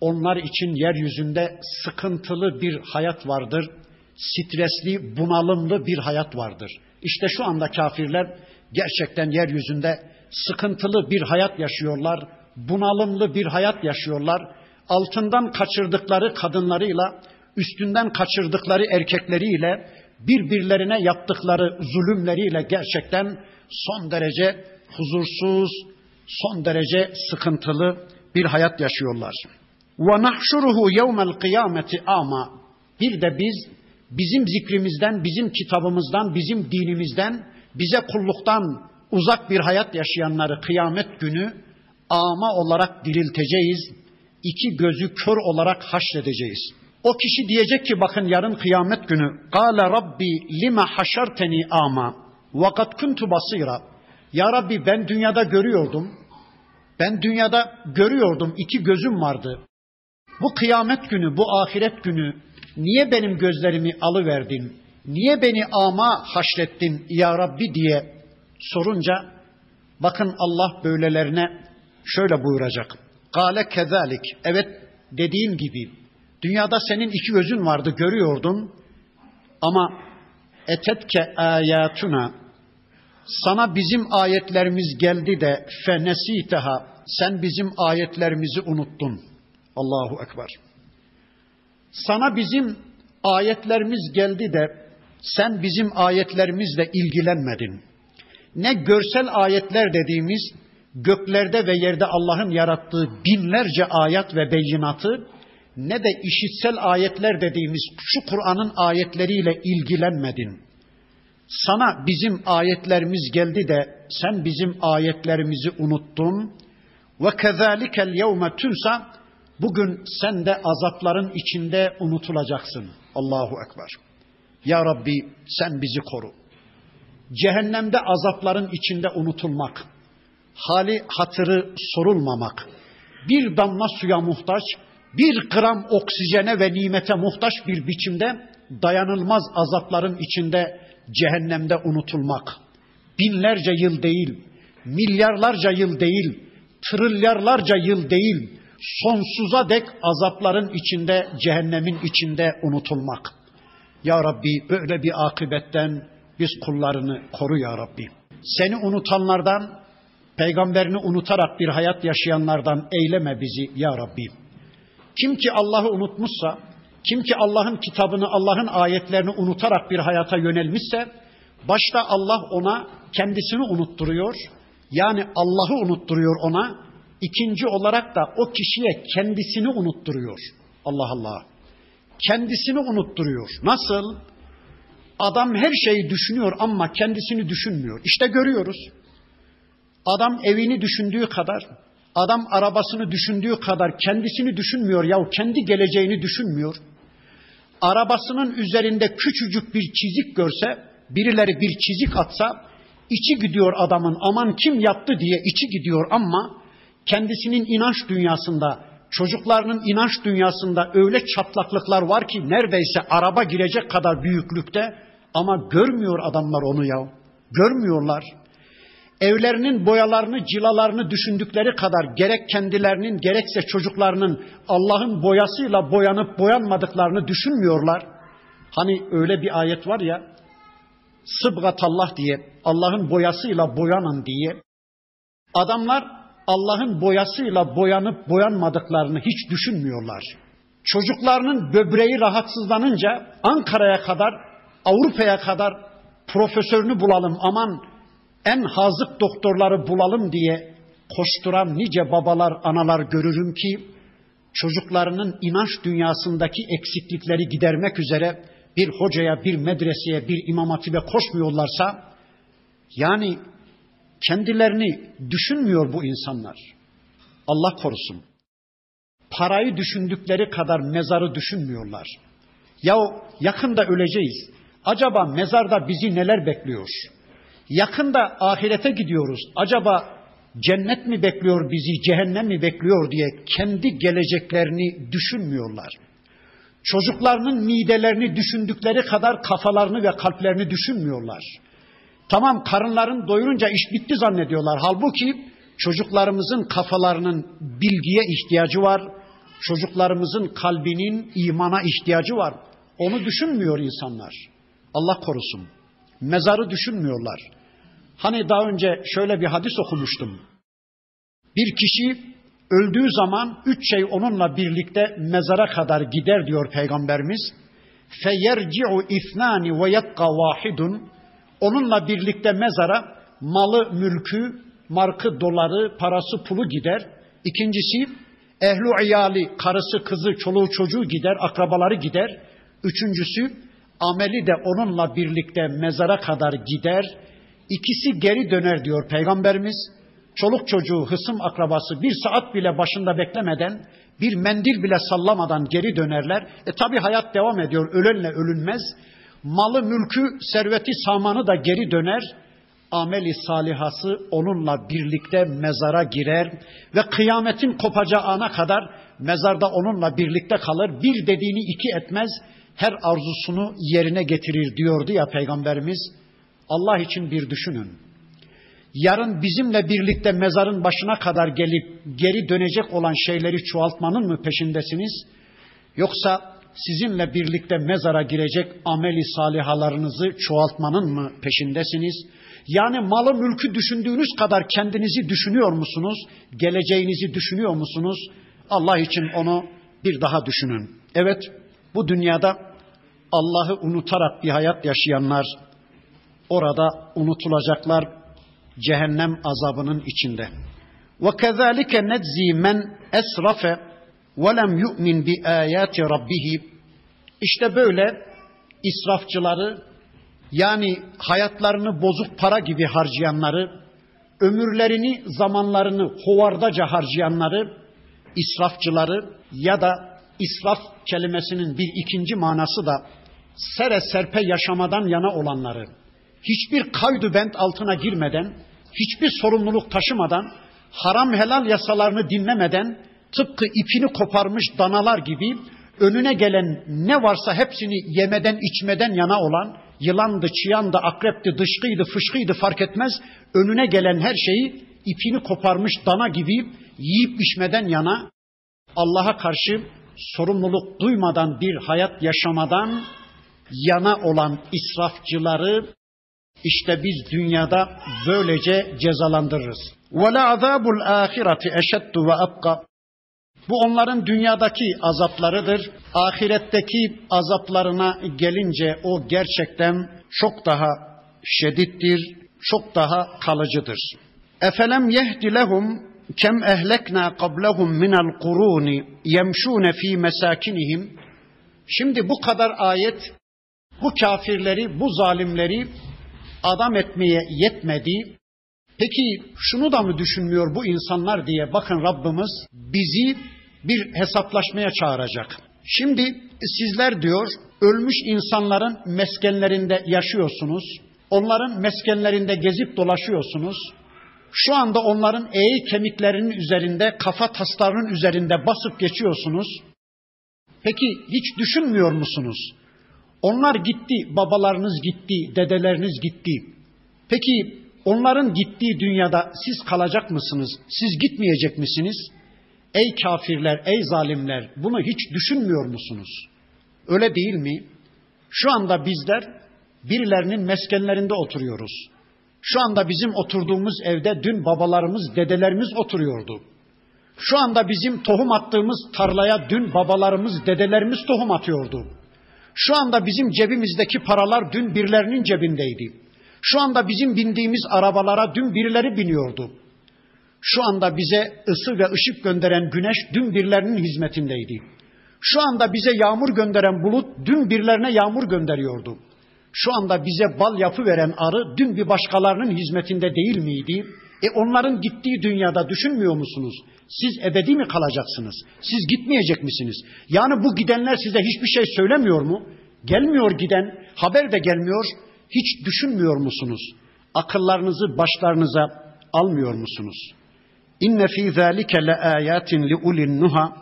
S1: Onlar için yeryüzünde sıkıntılı bir hayat vardır. Stresli, bunalımlı bir hayat vardır. İşte şu anda kafirler gerçekten yeryüzünde sıkıntılı bir hayat yaşıyorlar. Bunalımlı bir hayat yaşıyorlar. Altından kaçırdıkları kadınlarıyla, üstünden kaçırdıkları erkekleriyle, birbirlerine yaptıkları zulümleriyle gerçekten son derece huzursuz, son derece sıkıntılı bir hayat yaşıyorlar. Ve nahşuruhu yevmel kıyameti ama bir de biz bizim zikrimizden, bizim kitabımızdan, bizim dinimizden, bize kulluktan uzak bir hayat yaşayanları kıyamet günü ama olarak dirilteceğiz. iki gözü kör olarak haşredeceğiz. O kişi diyecek ki bakın yarın kıyamet günü Kale Rabbi lima haşarteni ama ve kad kuntu basira. Ya Rabbi ben dünyada görüyordum. Ben dünyada görüyordum iki gözüm vardı. Bu kıyamet günü, bu ahiret günü niye benim gözlerimi alıverdin? Niye beni ama haşrettin ya Rabbi diye sorunca bakın Allah böylelerine şöyle buyuracak. Kale kezalik. Evet dediğin gibi dünyada senin iki gözün vardı görüyordun ama etetke ayatuna sana bizim ayetlerimiz geldi de fenesiteha sen bizim ayetlerimizi unuttun. Allahu Ekber. Sana bizim ayetlerimiz geldi de sen bizim ayetlerimizle ilgilenmedin. Ne görsel ayetler dediğimiz göklerde ve yerde Allah'ın yarattığı binlerce ayet ve beyinatı ne de işitsel ayetler dediğimiz şu Kur'an'ın ayetleriyle ilgilenmedin. Sana bizim ayetlerimiz geldi de sen bizim ayetlerimizi unuttun. Ve kezalikel yevme tunsa bugün sen de azapların içinde unutulacaksın. Allahu Ekber. Ya Rabbi sen bizi koru. Cehennemde azapların içinde unutulmak, hali hatırı sorulmamak, bir damla suya muhtaç, bir gram oksijene ve nimete muhtaç bir biçimde dayanılmaz azapların içinde cehennemde unutulmak. Binlerce yıl değil, milyarlarca yıl değil, trilyarlarca yıl değil, sonsuza dek azapların içinde, cehennemin içinde unutulmak. Ya Rabbi böyle bir akıbetten biz kullarını koru ya Rabbi. Seni unutanlardan, peygamberini unutarak bir hayat yaşayanlardan eyleme bizi ya Rabbi. Kim ki Allah'ı unutmuşsa, kim ki Allah'ın kitabını, Allah'ın ayetlerini unutarak bir hayata yönelmişse, başta Allah ona kendisini unutturuyor. Yani Allah'ı unutturuyor ona. İkinci olarak da o kişiye kendisini unutturuyor. Allah Allah. Kendisini unutturuyor. Nasıl? Adam her şeyi düşünüyor ama kendisini düşünmüyor. İşte görüyoruz. Adam evini düşündüğü kadar, adam arabasını düşündüğü kadar kendisini düşünmüyor ya kendi geleceğini düşünmüyor. Arabasının üzerinde küçücük bir çizik görse, birileri bir çizik atsa içi gidiyor adamın aman kim yaptı diye içi gidiyor ama kendisinin inanç dünyasında, çocuklarının inanç dünyasında öyle çatlaklıklar var ki neredeyse araba girecek kadar büyüklükte ama görmüyor adamlar onu ya. Görmüyorlar. Evlerinin boyalarını, cilalarını düşündükleri kadar gerek kendilerinin gerekse çocuklarının Allah'ın boyasıyla boyanıp boyanmadıklarını düşünmüyorlar. Hani öyle bir ayet var ya, Sıbgatallah diye, Allah'ın boyasıyla boyanın diye. Adamlar Allah'ın boyasıyla boyanıp boyanmadıklarını hiç düşünmüyorlar. Çocuklarının böbreği rahatsızlanınca Ankara'ya kadar, Avrupa'ya kadar profesörünü bulalım aman en hazık doktorları bulalım diye koşturan nice babalar, analar görürüm ki çocuklarının inanç dünyasındaki eksiklikleri gidermek üzere bir hocaya, bir medreseye, bir imam hatibe koşmuyorlarsa yani kendilerini düşünmüyor bu insanlar. Allah korusun. Parayı düşündükleri kadar mezarı düşünmüyorlar. Ya yakında öleceğiz. Acaba mezarda bizi neler bekliyor? Yakında ahirete gidiyoruz. Acaba cennet mi bekliyor bizi, cehennem mi bekliyor diye kendi geleceklerini düşünmüyorlar. Çocuklarının midelerini düşündükleri kadar kafalarını ve kalplerini düşünmüyorlar. Tamam karınların doyurunca iş bitti zannediyorlar. Halbuki çocuklarımızın kafalarının bilgiye ihtiyacı var. Çocuklarımızın kalbinin imana ihtiyacı var. Onu düşünmüyor insanlar. Allah korusun. Mezarı düşünmüyorlar. Hani daha önce şöyle bir hadis okumuştum. Bir kişi öldüğü zaman üç şey onunla birlikte mezara kadar gider diyor Peygamberimiz. İthnani ve yabqa vahidun. Onunla birlikte mezara malı, mülkü, markı, doları, parası, pulu gider. İkincisi ehlu iyali, karısı, kızı, çoluğu, çocuğu gider, akrabaları gider. Üçüncüsü ameli de onunla birlikte mezara kadar gider. İkisi geri döner diyor Peygamberimiz. Çoluk çocuğu, hısım akrabası bir saat bile başında beklemeden, bir mendil bile sallamadan geri dönerler. E tabi hayat devam ediyor, ölenle ölünmez. Malı, mülkü, serveti, samanı da geri döner. Ameli salihası onunla birlikte mezara girer ve kıyametin kopacağı ana kadar mezarda onunla birlikte kalır. Bir dediğini iki etmez, her arzusunu yerine getirir diyordu ya Peygamberimiz. Allah için bir düşünün. Yarın bizimle birlikte mezarın başına kadar gelip geri dönecek olan şeyleri çoğaltmanın mı peşindesiniz? Yoksa sizinle birlikte mezara girecek ameli salihalarınızı çoğaltmanın mı peşindesiniz? Yani malı mülkü düşündüğünüz kadar kendinizi düşünüyor musunuz? Geleceğinizi düşünüyor musunuz? Allah için onu bir daha düşünün. Evet, bu dünyada Allah'ı unutarak bir hayat yaşayanlar orada unutulacaklar cehennem azabının içinde. Ve kezalike nedzi men esrafe yu'min bi ayati rabbih. İşte böyle israfçıları yani hayatlarını bozuk para gibi harcayanları, ömürlerini, zamanlarını hovardaca harcayanları, israfçıları ya da israf kelimesinin bir ikinci manası da sere serpe yaşamadan yana olanları, hiçbir kaydu bent altına girmeden, hiçbir sorumluluk taşımadan, haram helal yasalarını dinlemeden, tıpkı ipini koparmış danalar gibi önüne gelen ne varsa hepsini yemeden içmeden yana olan, yılandı, çıyandı, akrepti, dışkıydı, fışkıydı fark etmez, önüne gelen her şeyi ipini koparmış dana gibi yiyip içmeden yana, Allah'a karşı sorumluluk duymadan bir hayat yaşamadan yana olan israfçıları işte biz dünyada böylece cezalandırırız. Ve la azabul ahireti eşeddu ve abqa. Bu onların dünyadaki azaplarıdır. Ahiretteki azaplarına gelince o gerçekten çok daha şedittir, çok daha kalıcıdır. Efelem yehdi lehum kem ehlekna qablahum minel kuruni yemşune fi mesakinihim. Şimdi bu kadar ayet bu kafirleri, bu zalimleri adam etmeye yetmedi. Peki şunu da mı düşünmüyor bu insanlar diye bakın Rabbimiz bizi bir hesaplaşmaya çağıracak. Şimdi sizler diyor ölmüş insanların meskenlerinde yaşıyorsunuz. Onların meskenlerinde gezip dolaşıyorsunuz. Şu anda onların eği kemiklerinin üzerinde, kafa taslarının üzerinde basıp geçiyorsunuz. Peki hiç düşünmüyor musunuz? Onlar gitti, babalarınız gitti, dedeleriniz gitti. Peki onların gittiği dünyada siz kalacak mısınız? Siz gitmeyecek misiniz? Ey kafirler, ey zalimler bunu hiç düşünmüyor musunuz? Öyle değil mi? Şu anda bizler birilerinin meskenlerinde oturuyoruz. Şu anda bizim oturduğumuz evde dün babalarımız, dedelerimiz oturuyordu. Şu anda bizim tohum attığımız tarlaya dün babalarımız, dedelerimiz tohum atıyordu. Şu anda bizim cebimizdeki paralar dün birilerinin cebindeydi. Şu anda bizim bindiğimiz arabalara dün birileri biniyordu. Şu anda bize ısı ve ışık gönderen güneş dün birilerinin hizmetindeydi. Şu anda bize yağmur gönderen bulut dün birilerine yağmur gönderiyordu. Şu anda bize bal yapı veren arı dün bir başkalarının hizmetinde değil miydi? E onların gittiği dünyada düşünmüyor musunuz? Siz ebedi mi kalacaksınız? Siz gitmeyecek misiniz? Yani bu gidenler size hiçbir şey söylemiyor mu? Gelmiyor giden, haber de gelmiyor Hiç düşünmüyor musunuz? Akıllarınızı başlarınıza almıyor musunuz? İnne fî zâlike le âyâtin li ulin nuha.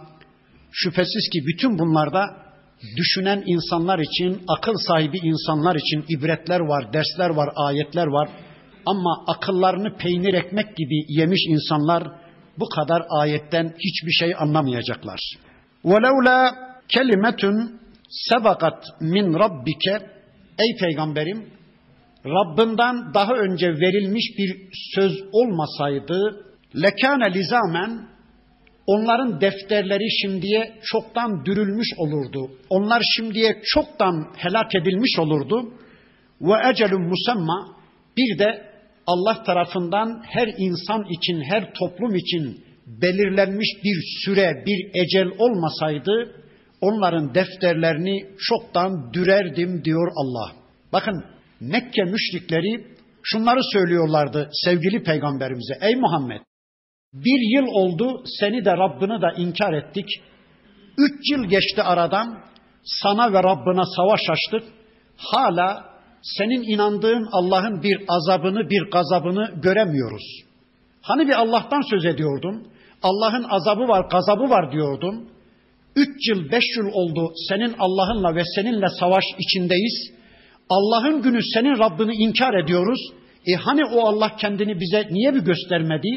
S1: Şüphesiz ki bütün bunlarda düşünen insanlar için, akıl sahibi insanlar için ibretler var, dersler var, ayetler var. Ama akıllarını peynir ekmek gibi yemiş insanlar bu kadar ayetten hiçbir şey anlamayacaklar. وَلَوْلَا kelimetun sebakat min rabbike Ey peygamberim Rabbinden daha önce verilmiş bir söz olmasaydı lekane lizamen onların defterleri şimdiye çoktan dürülmüş olurdu. Onlar şimdiye çoktan helak edilmiş olurdu. Ve ecelun musamma bir de Allah tarafından her insan için, her toplum için belirlenmiş bir süre, bir ecel olmasaydı onların defterlerini çoktan dürerdim diyor Allah. Bakın Mekke müşrikleri şunları söylüyorlardı sevgili peygamberimize. Ey Muhammed bir yıl oldu seni de Rabbini de inkar ettik. Üç yıl geçti aradan sana ve Rabbına savaş açtık. Hala senin inandığın Allah'ın bir azabını, bir gazabını göremiyoruz. Hani bir Allah'tan söz ediyordun, Allah'ın azabı var, gazabı var diyordun. Üç yıl, beş yıl oldu senin Allah'ınla ve seninle savaş içindeyiz. Allah'ın günü senin Rabbini inkar ediyoruz. E hani o Allah kendini bize niye bir göstermedi?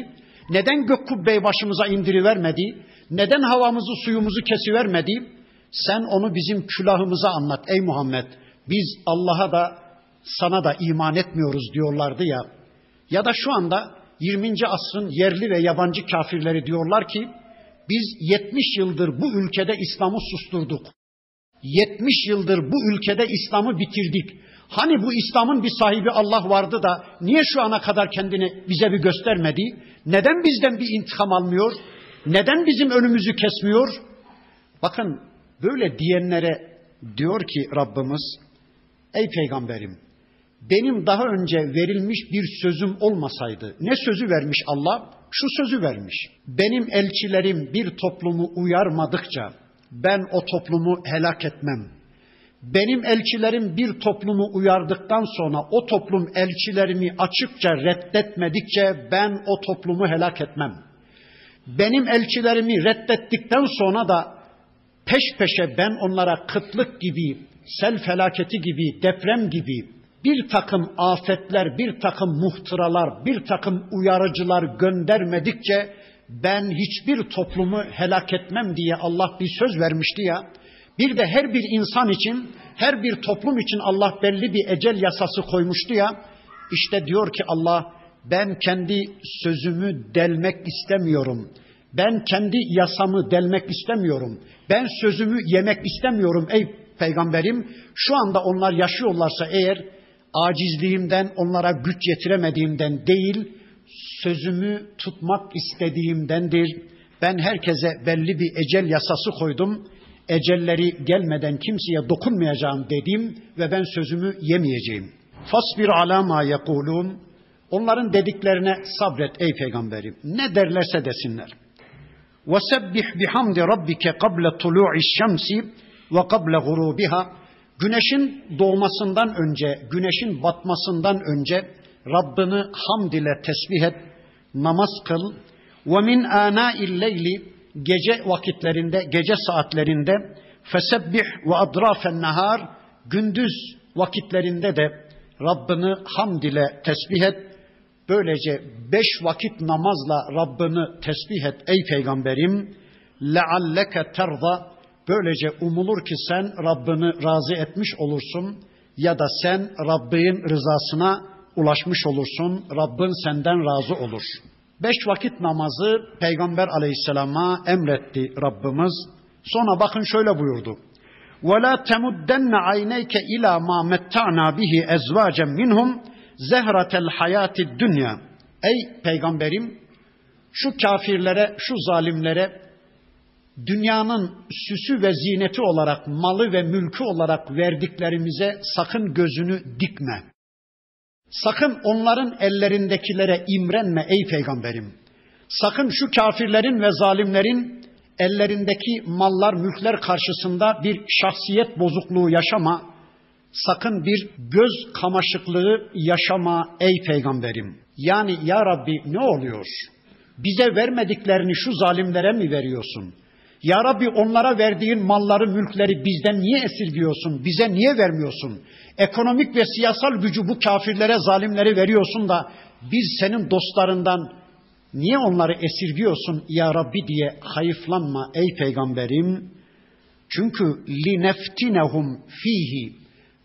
S1: Neden gök kubbeyi başımıza indirivermedi? Neden havamızı suyumuzu kesivermedi? Sen onu bizim külahımıza anlat ey Muhammed. Biz Allah'a da sana da iman etmiyoruz diyorlardı ya. Ya da şu anda 20. asrın yerli ve yabancı kafirleri diyorlar ki biz 70 yıldır bu ülkede İslam'ı susturduk. 70 yıldır bu ülkede İslam'ı bitirdik. Hani bu İslam'ın bir sahibi Allah vardı da niye şu ana kadar kendini bize bir göstermedi? Neden bizden bir intikam almıyor? Neden bizim önümüzü kesmiyor? Bakın böyle diyenlere diyor ki Rabbimiz, ey peygamberim benim daha önce verilmiş bir sözüm olmasaydı, ne sözü vermiş Allah? Şu sözü vermiş. Benim elçilerim bir toplumu uyarmadıkça ben o toplumu helak etmem. Benim elçilerim bir toplumu uyardıktan sonra o toplum elçilerimi açıkça reddetmedikçe ben o toplumu helak etmem. Benim elçilerimi reddettikten sonra da peş peşe ben onlara kıtlık gibi, sel felaketi gibi, deprem gibi bir takım afetler, bir takım muhtıralar, bir takım uyarıcılar göndermedikçe ben hiçbir toplumu helak etmem diye Allah bir söz vermişti ya. Bir de her bir insan için, her bir toplum için Allah belli bir ecel yasası koymuştu ya. İşte diyor ki Allah ben kendi sözümü delmek istemiyorum. Ben kendi yasamı delmek istemiyorum. Ben sözümü yemek istemiyorum ey peygamberim. Şu anda onlar yaşıyorlarsa eğer acizliğimden onlara güç yetiremediğimden değil, sözümü tutmak istediğimdendir. Ben herkese belli bir ecel yasası koydum. Ecelleri gelmeden kimseye dokunmayacağım dedim ve ben sözümü yemeyeceğim. Fasbir ala ma yekulun. Onların dediklerine sabret ey peygamberim. Ne derlerse desinler. Bihamdi rabbike kable tulu'i şemsi ve kable gurubiha. Güneşin doğmasından önce, güneşin batmasından önce Rabbini hamd ile tesbih et, namaz kıl. Ve min ana'il leyli gece vakitlerinde, gece saatlerinde fesebbih ve adrafen nahar gündüz vakitlerinde de Rabbini hamd ile tesbih et. Böylece beş vakit namazla Rabbini tesbih et ey peygamberim. Lealleke terza böylece umulur ki sen Rabbini razı etmiş olursun ya da sen Rabbin rızasına ulaşmış olursun. Rabbin senden razı olur. Beş vakit namazı Peygamber aleyhisselama emretti Rabbimiz. Sonra bakın şöyle buyurdu. وَلَا تَمُدَّنَّ عَيْنَيْكَ اِلَى مَا مَتَّعْنَا بِهِ اَزْوَاجًا مِنْهُمْ زَهْرَةَ الْحَيَاتِ الدُّنْيَا Ey peygamberim şu kafirlere, şu zalimlere dünyanın süsü ve zineti olarak, malı ve mülkü olarak verdiklerimize sakın gözünü dikme. Sakın onların ellerindekileri imrenme ey peygamberim. Sakın şu kafirlerin ve zalimlerin ellerindeki mallar, mülkler karşısında bir şahsiyet bozukluğu yaşama. Sakın bir göz kamaşıklığı yaşama ey peygamberim. Yani ya Rabbi ne oluyor? Bize vermediklerini şu zalimlere mi veriyorsun? Ya Rabbi onlara verdiğin malları, mülkleri bizden niye esirgiyorsun? Bize niye vermiyorsun? Ekonomik ve siyasal gücü bu kafirlere, zalimlere veriyorsun da biz senin dostlarından niye onları esirgiyorsun ya Rabbi diye hayıflanma ey peygamberim. Çünkü lineftinehum fihi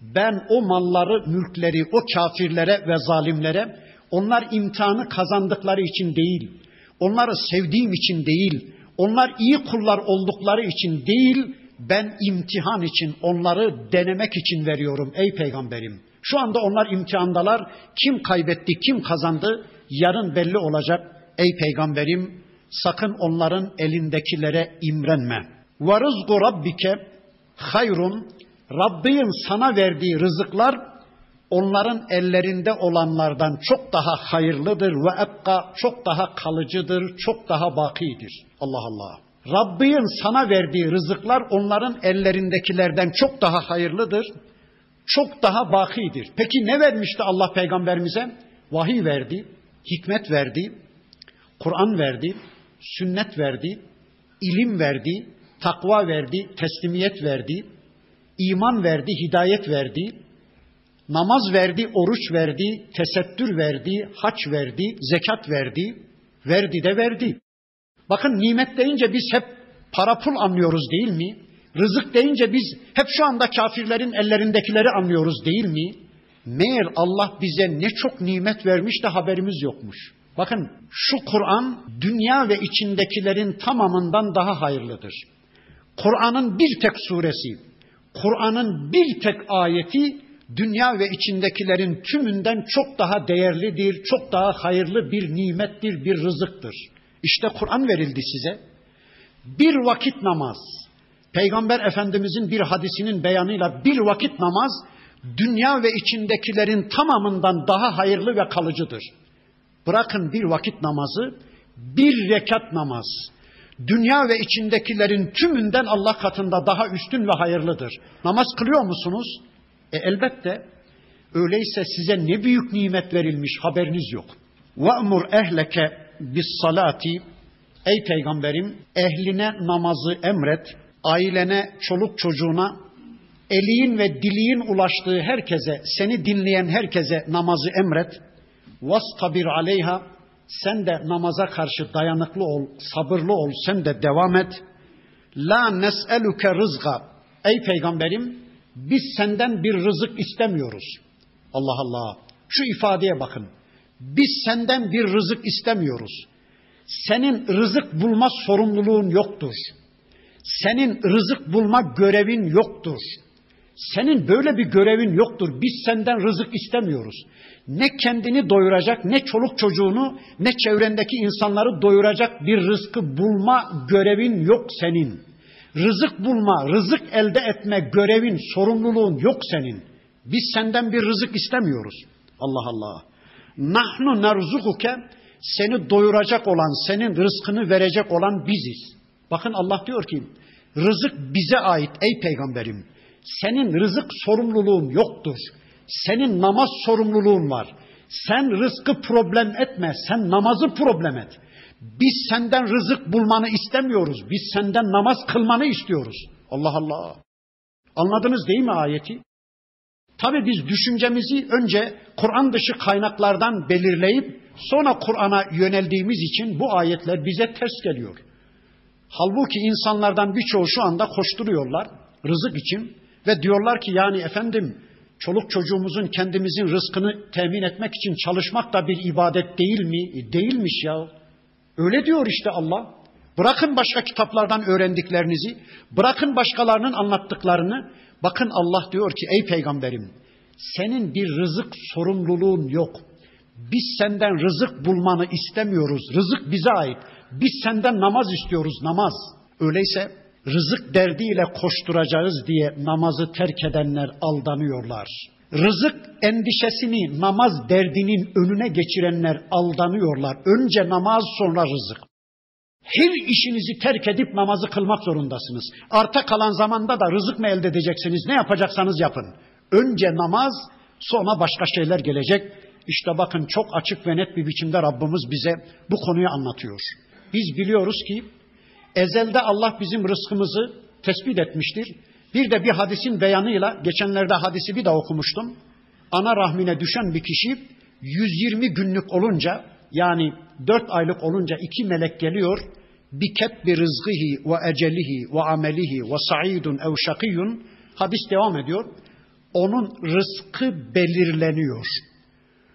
S1: ben o malları, mülkleri o kafirlere ve zalimlere onlar imtihanı kazandıkları için değil, onları sevdiğim için değil, onlar iyi kullar oldukları için değil, ben imtihan için, onları denemek için veriyorum ey peygamberim. Şu anda onlar imtihandalar. Kim kaybetti, kim kazandı yarın belli olacak ey peygamberim. Sakın onların elindekilere imrenme. Ve rabbike hayrun. Rabbin sana verdiği rızıklar onların ellerinde olanlardan çok daha hayırlıdır ve ekka çok daha kalıcıdır, çok daha bakidir. Allah Allah. Rabbin sana verdiği rızıklar onların ellerindekilerden çok daha hayırlıdır, çok daha bakidir. Peki ne vermişti Allah peygamberimize? Vahiy verdi, hikmet verdi, Kur'an verdi, sünnet verdi, ilim verdi, takva verdi, teslimiyet verdi, iman verdi, hidayet verdi, namaz verdi, oruç verdi, tesettür verdi, haç verdi, zekat verdi, verdi de verdi. Bakın nimet deyince biz hep para pul anlıyoruz değil mi? Rızık deyince biz hep şu anda kafirlerin ellerindekileri anlıyoruz değil mi? Meğer Allah bize ne çok nimet vermiş de haberimiz yokmuş. Bakın şu Kur'an dünya ve içindekilerin tamamından daha hayırlıdır. Kur'an'ın bir tek suresi, Kur'an'ın bir tek ayeti dünya ve içindekilerin tümünden çok daha değerlidir, çok daha hayırlı bir nimettir, bir rızıktır. İşte Kur'an verildi size. Bir vakit namaz, Peygamber Efendimizin bir hadisinin beyanıyla bir vakit namaz, dünya ve içindekilerin tamamından daha hayırlı ve kalıcıdır. Bırakın bir vakit namazı, bir rekat namaz, dünya ve içindekilerin tümünden Allah katında daha üstün ve hayırlıdır. Namaz kılıyor musunuz? E elbette. Öyleyse size ne büyük nimet verilmiş haberiniz yok. وَأْمُرْ ehleke bis salati Ey peygamberim ehline namazı emret, ailene, çoluk çocuğuna, eliğin ve diliğin ulaştığı herkese, seni dinleyen herkese namazı emret. Vastabir aleyha sen de namaza karşı dayanıklı ol, sabırlı ol, sen de devam et. La nes'eluke rızga. Ey peygamberim biz senden bir rızık istemiyoruz. Allah Allah. Şu ifadeye bakın. Biz senden bir rızık istemiyoruz. Senin rızık bulma sorumluluğun yoktur. Senin rızık bulma görevin yoktur. Senin böyle bir görevin yoktur. Biz senden rızık istemiyoruz. Ne kendini doyuracak, ne çoluk çocuğunu, ne çevrendeki insanları doyuracak bir rızkı bulma görevin yok senin. Rızık bulma, rızık elde etme görevin, sorumluluğun yok senin. Biz senden bir rızık istemiyoruz. Allah Allah. Nahnu narzukuke seni doyuracak olan, senin rızkını verecek olan biziz. Bakın Allah diyor ki, rızık bize ait ey peygamberim. Senin rızık sorumluluğun yoktur. Senin namaz sorumluluğun var. Sen rızkı problem etme, sen namazı problem et. Biz senden rızık bulmanı istemiyoruz. Biz senden namaz kılmanı istiyoruz. Allah Allah. Anladınız değil mi ayeti? Tabi biz düşüncemizi önce Kur'an dışı kaynaklardan belirleyip sonra Kur'an'a yöneldiğimiz için bu ayetler bize ters geliyor. Halbuki insanlardan birçoğu şu anda koşturuyorlar rızık için ve diyorlar ki yani efendim çoluk çocuğumuzun kendimizin rızkını temin etmek için çalışmak da bir ibadet değil mi? E, değilmiş ya. Öyle diyor işte Allah. Bırakın başka kitaplardan öğrendiklerinizi, bırakın başkalarının anlattıklarını. Bakın Allah diyor ki ey peygamberim senin bir rızık sorumluluğun yok. Biz senden rızık bulmanı istemiyoruz. Rızık bize ait. Biz senden namaz istiyoruz, namaz. Öyleyse rızık derdiyle koşturacağız diye namazı terk edenler aldanıyorlar. Rızık endişesini namaz derdinin önüne geçirenler aldanıyorlar. Önce namaz sonra rızık. Her işinizi terk edip namazı kılmak zorundasınız. Arta kalan zamanda da rızık mı elde edeceksiniz? Ne yapacaksanız yapın. Önce namaz, sonra başka şeyler gelecek. İşte bakın çok açık ve net bir biçimde Rabbimiz bize bu konuyu anlatıyor. Biz biliyoruz ki ezelde Allah bizim rızkımızı tespit etmiştir. Bir de bir hadisin beyanıyla geçenlerde hadisi bir de okumuştum. Ana rahmine düşen bir kişi 120 günlük olunca yani 4 aylık olunca iki melek geliyor. Biket bir rızgıhi ve ecelihi ve amelihi ve sa'idun ev şakiyun hadis devam ediyor. Onun rızkı belirleniyor.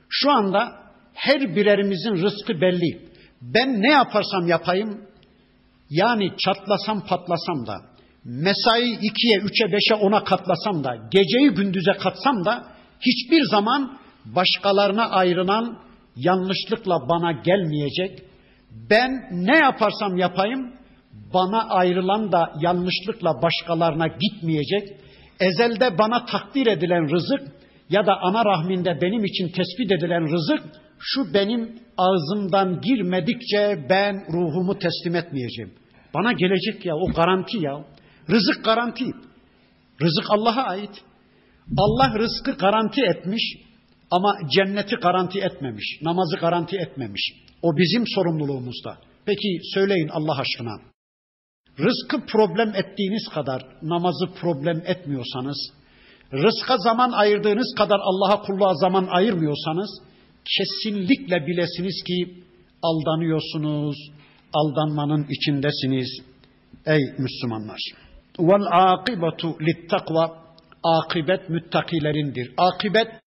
S1: Şu anda her birerimizin rızkı belli. Ben ne yaparsam yapayım yani çatlasam patlasam da mesai ikiye, üçe, beşe, ona katlasam da, geceyi gündüze katsam da hiçbir zaman başkalarına ayrılan yanlışlıkla bana gelmeyecek. Ben ne yaparsam yapayım bana ayrılan da yanlışlıkla başkalarına gitmeyecek. Ezelde bana takdir edilen rızık ya da ana rahminde benim için tespit edilen rızık şu benim ağzımdan girmedikçe ben ruhumu teslim etmeyeceğim. Bana gelecek ya o garanti ya. Rızık garanti. Rızık Allah'a ait. Allah rızkı garanti etmiş ama cenneti garanti etmemiş. Namazı garanti etmemiş. O bizim sorumluluğumuzda. Peki söyleyin Allah aşkına. Rızkı problem ettiğiniz kadar namazı problem etmiyorsanız, rızka zaman ayırdığınız kadar Allah'a kulluğa zaman ayırmıyorsanız, kesinlikle bilesiniz ki aldanıyorsunuz, aldanmanın içindesiniz ey Müslümanlar. Vel akibetu lit takva akibet müttakilerindir. Akibet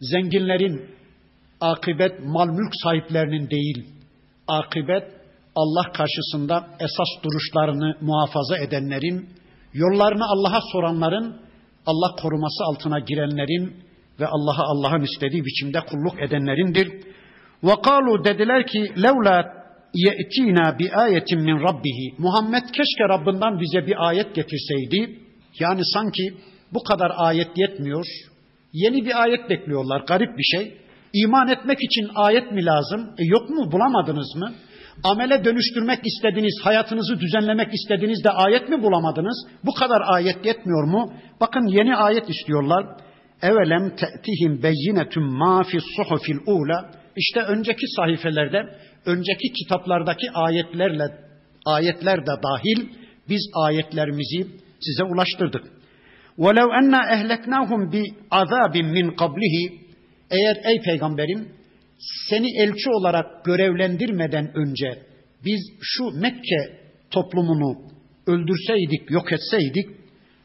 S1: Zenginlerin akıbet mal mülk sahiplerinin değil. Akıbet Allah karşısında esas duruşlarını muhafaza edenlerin, yollarını Allah'a soranların, Allah koruması altına girenlerin ve Allah'a Allah'ın istediği biçimde kulluk edenlerindir. Ve kalu dediler ki levla ye'tina bi ayetin min rabbihi. Muhammed keşke Rabbinden bize bir ayet getirseydi. Yani sanki bu kadar ayet yetmiyor. Yeni bir ayet bekliyorlar. Garip bir şey. İman etmek için ayet mi lazım? E yok mu? Bulamadınız mı? Amele dönüştürmek istediğiniz, hayatınızı düzenlemek istediğinizde ayet mi bulamadınız? Bu kadar ayet yetmiyor mu? Bakın yeni ayet istiyorlar. Evelem te'tihim beyinetun ma fi suhufil ula. İşte önceki sahifelerde, önceki kitaplardaki ayetlerle ayetler de dahil biz ayetlerimizi size ulaştırdık. وَلَوْ اَنَّا اَهْلَكْنَاهُمْ بِعَذَابٍ مِّنْ قَبْلِهِ Eğer ey peygamberim seni elçi olarak görevlendirmeden önce biz şu Mekke toplumunu öldürseydik, yok etseydik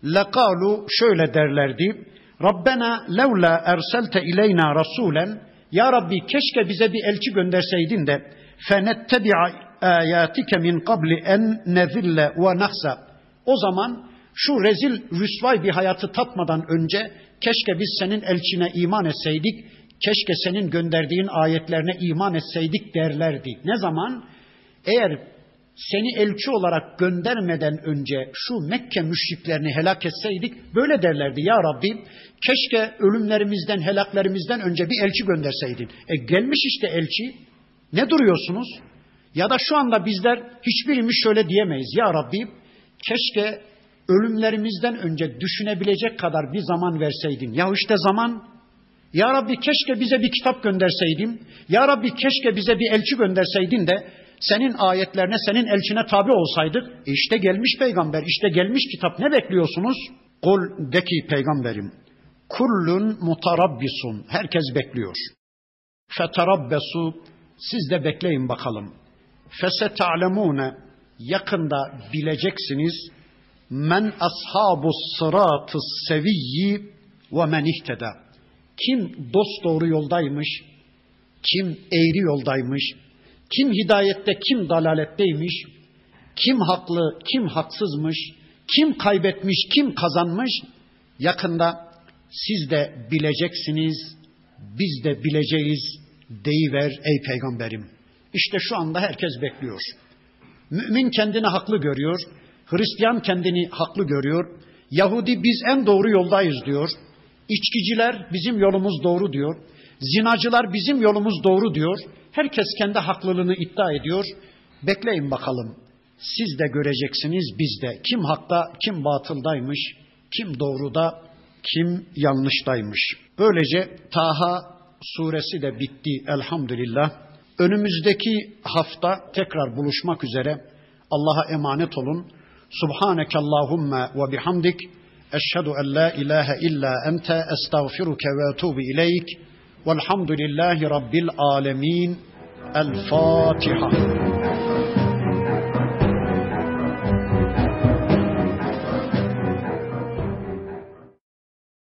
S1: lekalu şöyle derlerdi. Rabbena levla erselte ileyna rasulen ya Rabbi keşke bize bir elçi gönderseydin de fenettebi'a ayatike min en nezille ve nahsa. O zaman şu rezil rüsvay bir hayatı tatmadan önce keşke biz senin elçine iman etseydik, keşke senin gönderdiğin ayetlerine iman etseydik derlerdi. Ne zaman? Eğer seni elçi olarak göndermeden önce şu Mekke müşriklerini helak etseydik böyle derlerdi. Ya Rabbi keşke ölümlerimizden, helaklerimizden önce bir elçi gönderseydin. E gelmiş işte elçi. Ne duruyorsunuz? Ya da şu anda bizler hiçbirimiz şöyle diyemeyiz. Ya Rabbi keşke ölümlerimizden önce düşünebilecek kadar bir zaman verseydin. Ya işte zaman. Ya Rabbi keşke bize bir kitap gönderseydin. Ya Rabbi keşke bize bir elçi gönderseydin de senin ayetlerine, senin elçine tabi olsaydık. E işte gelmiş peygamber, işte gelmiş kitap. Ne bekliyorsunuz? Kul de ki peygamberim. Kullun mutarabbisun. Herkes bekliyor. Feterabbesu. Siz de bekleyin bakalım. Feseta'lemune. Yakında bileceksiniz men ashabu sıratı seviyyi ve men ihteda. Kim dost doğru yoldaymış, kim eğri yoldaymış, kim hidayette, kim dalaletteymiş, kim haklı, kim haksızmış, kim kaybetmiş, kim kazanmış, yakında siz de bileceksiniz, biz de bileceğiz deyiver ey peygamberim. İşte şu anda herkes bekliyor. Mümin kendini haklı görüyor, Hristiyan kendini haklı görüyor. Yahudi biz en doğru yoldayız diyor. İçkiciler bizim yolumuz doğru diyor. Zinacılar bizim yolumuz doğru diyor. Herkes kendi haklılığını iddia ediyor. Bekleyin bakalım. Siz de göreceksiniz biz de. Kim hakta, kim batıldaymış, kim doğruda, kim yanlıştaymış. Böylece Taha suresi de bitti elhamdülillah. Önümüzdeki hafta tekrar buluşmak üzere. Allah'a emanet olun. Subhaneke Allahumma ve bihamdik. Eşhedü en la ilahe illa ente estağfiruke ve etubu ileyk. Velhamdülillahi Rabbil alemin. El Fatiha.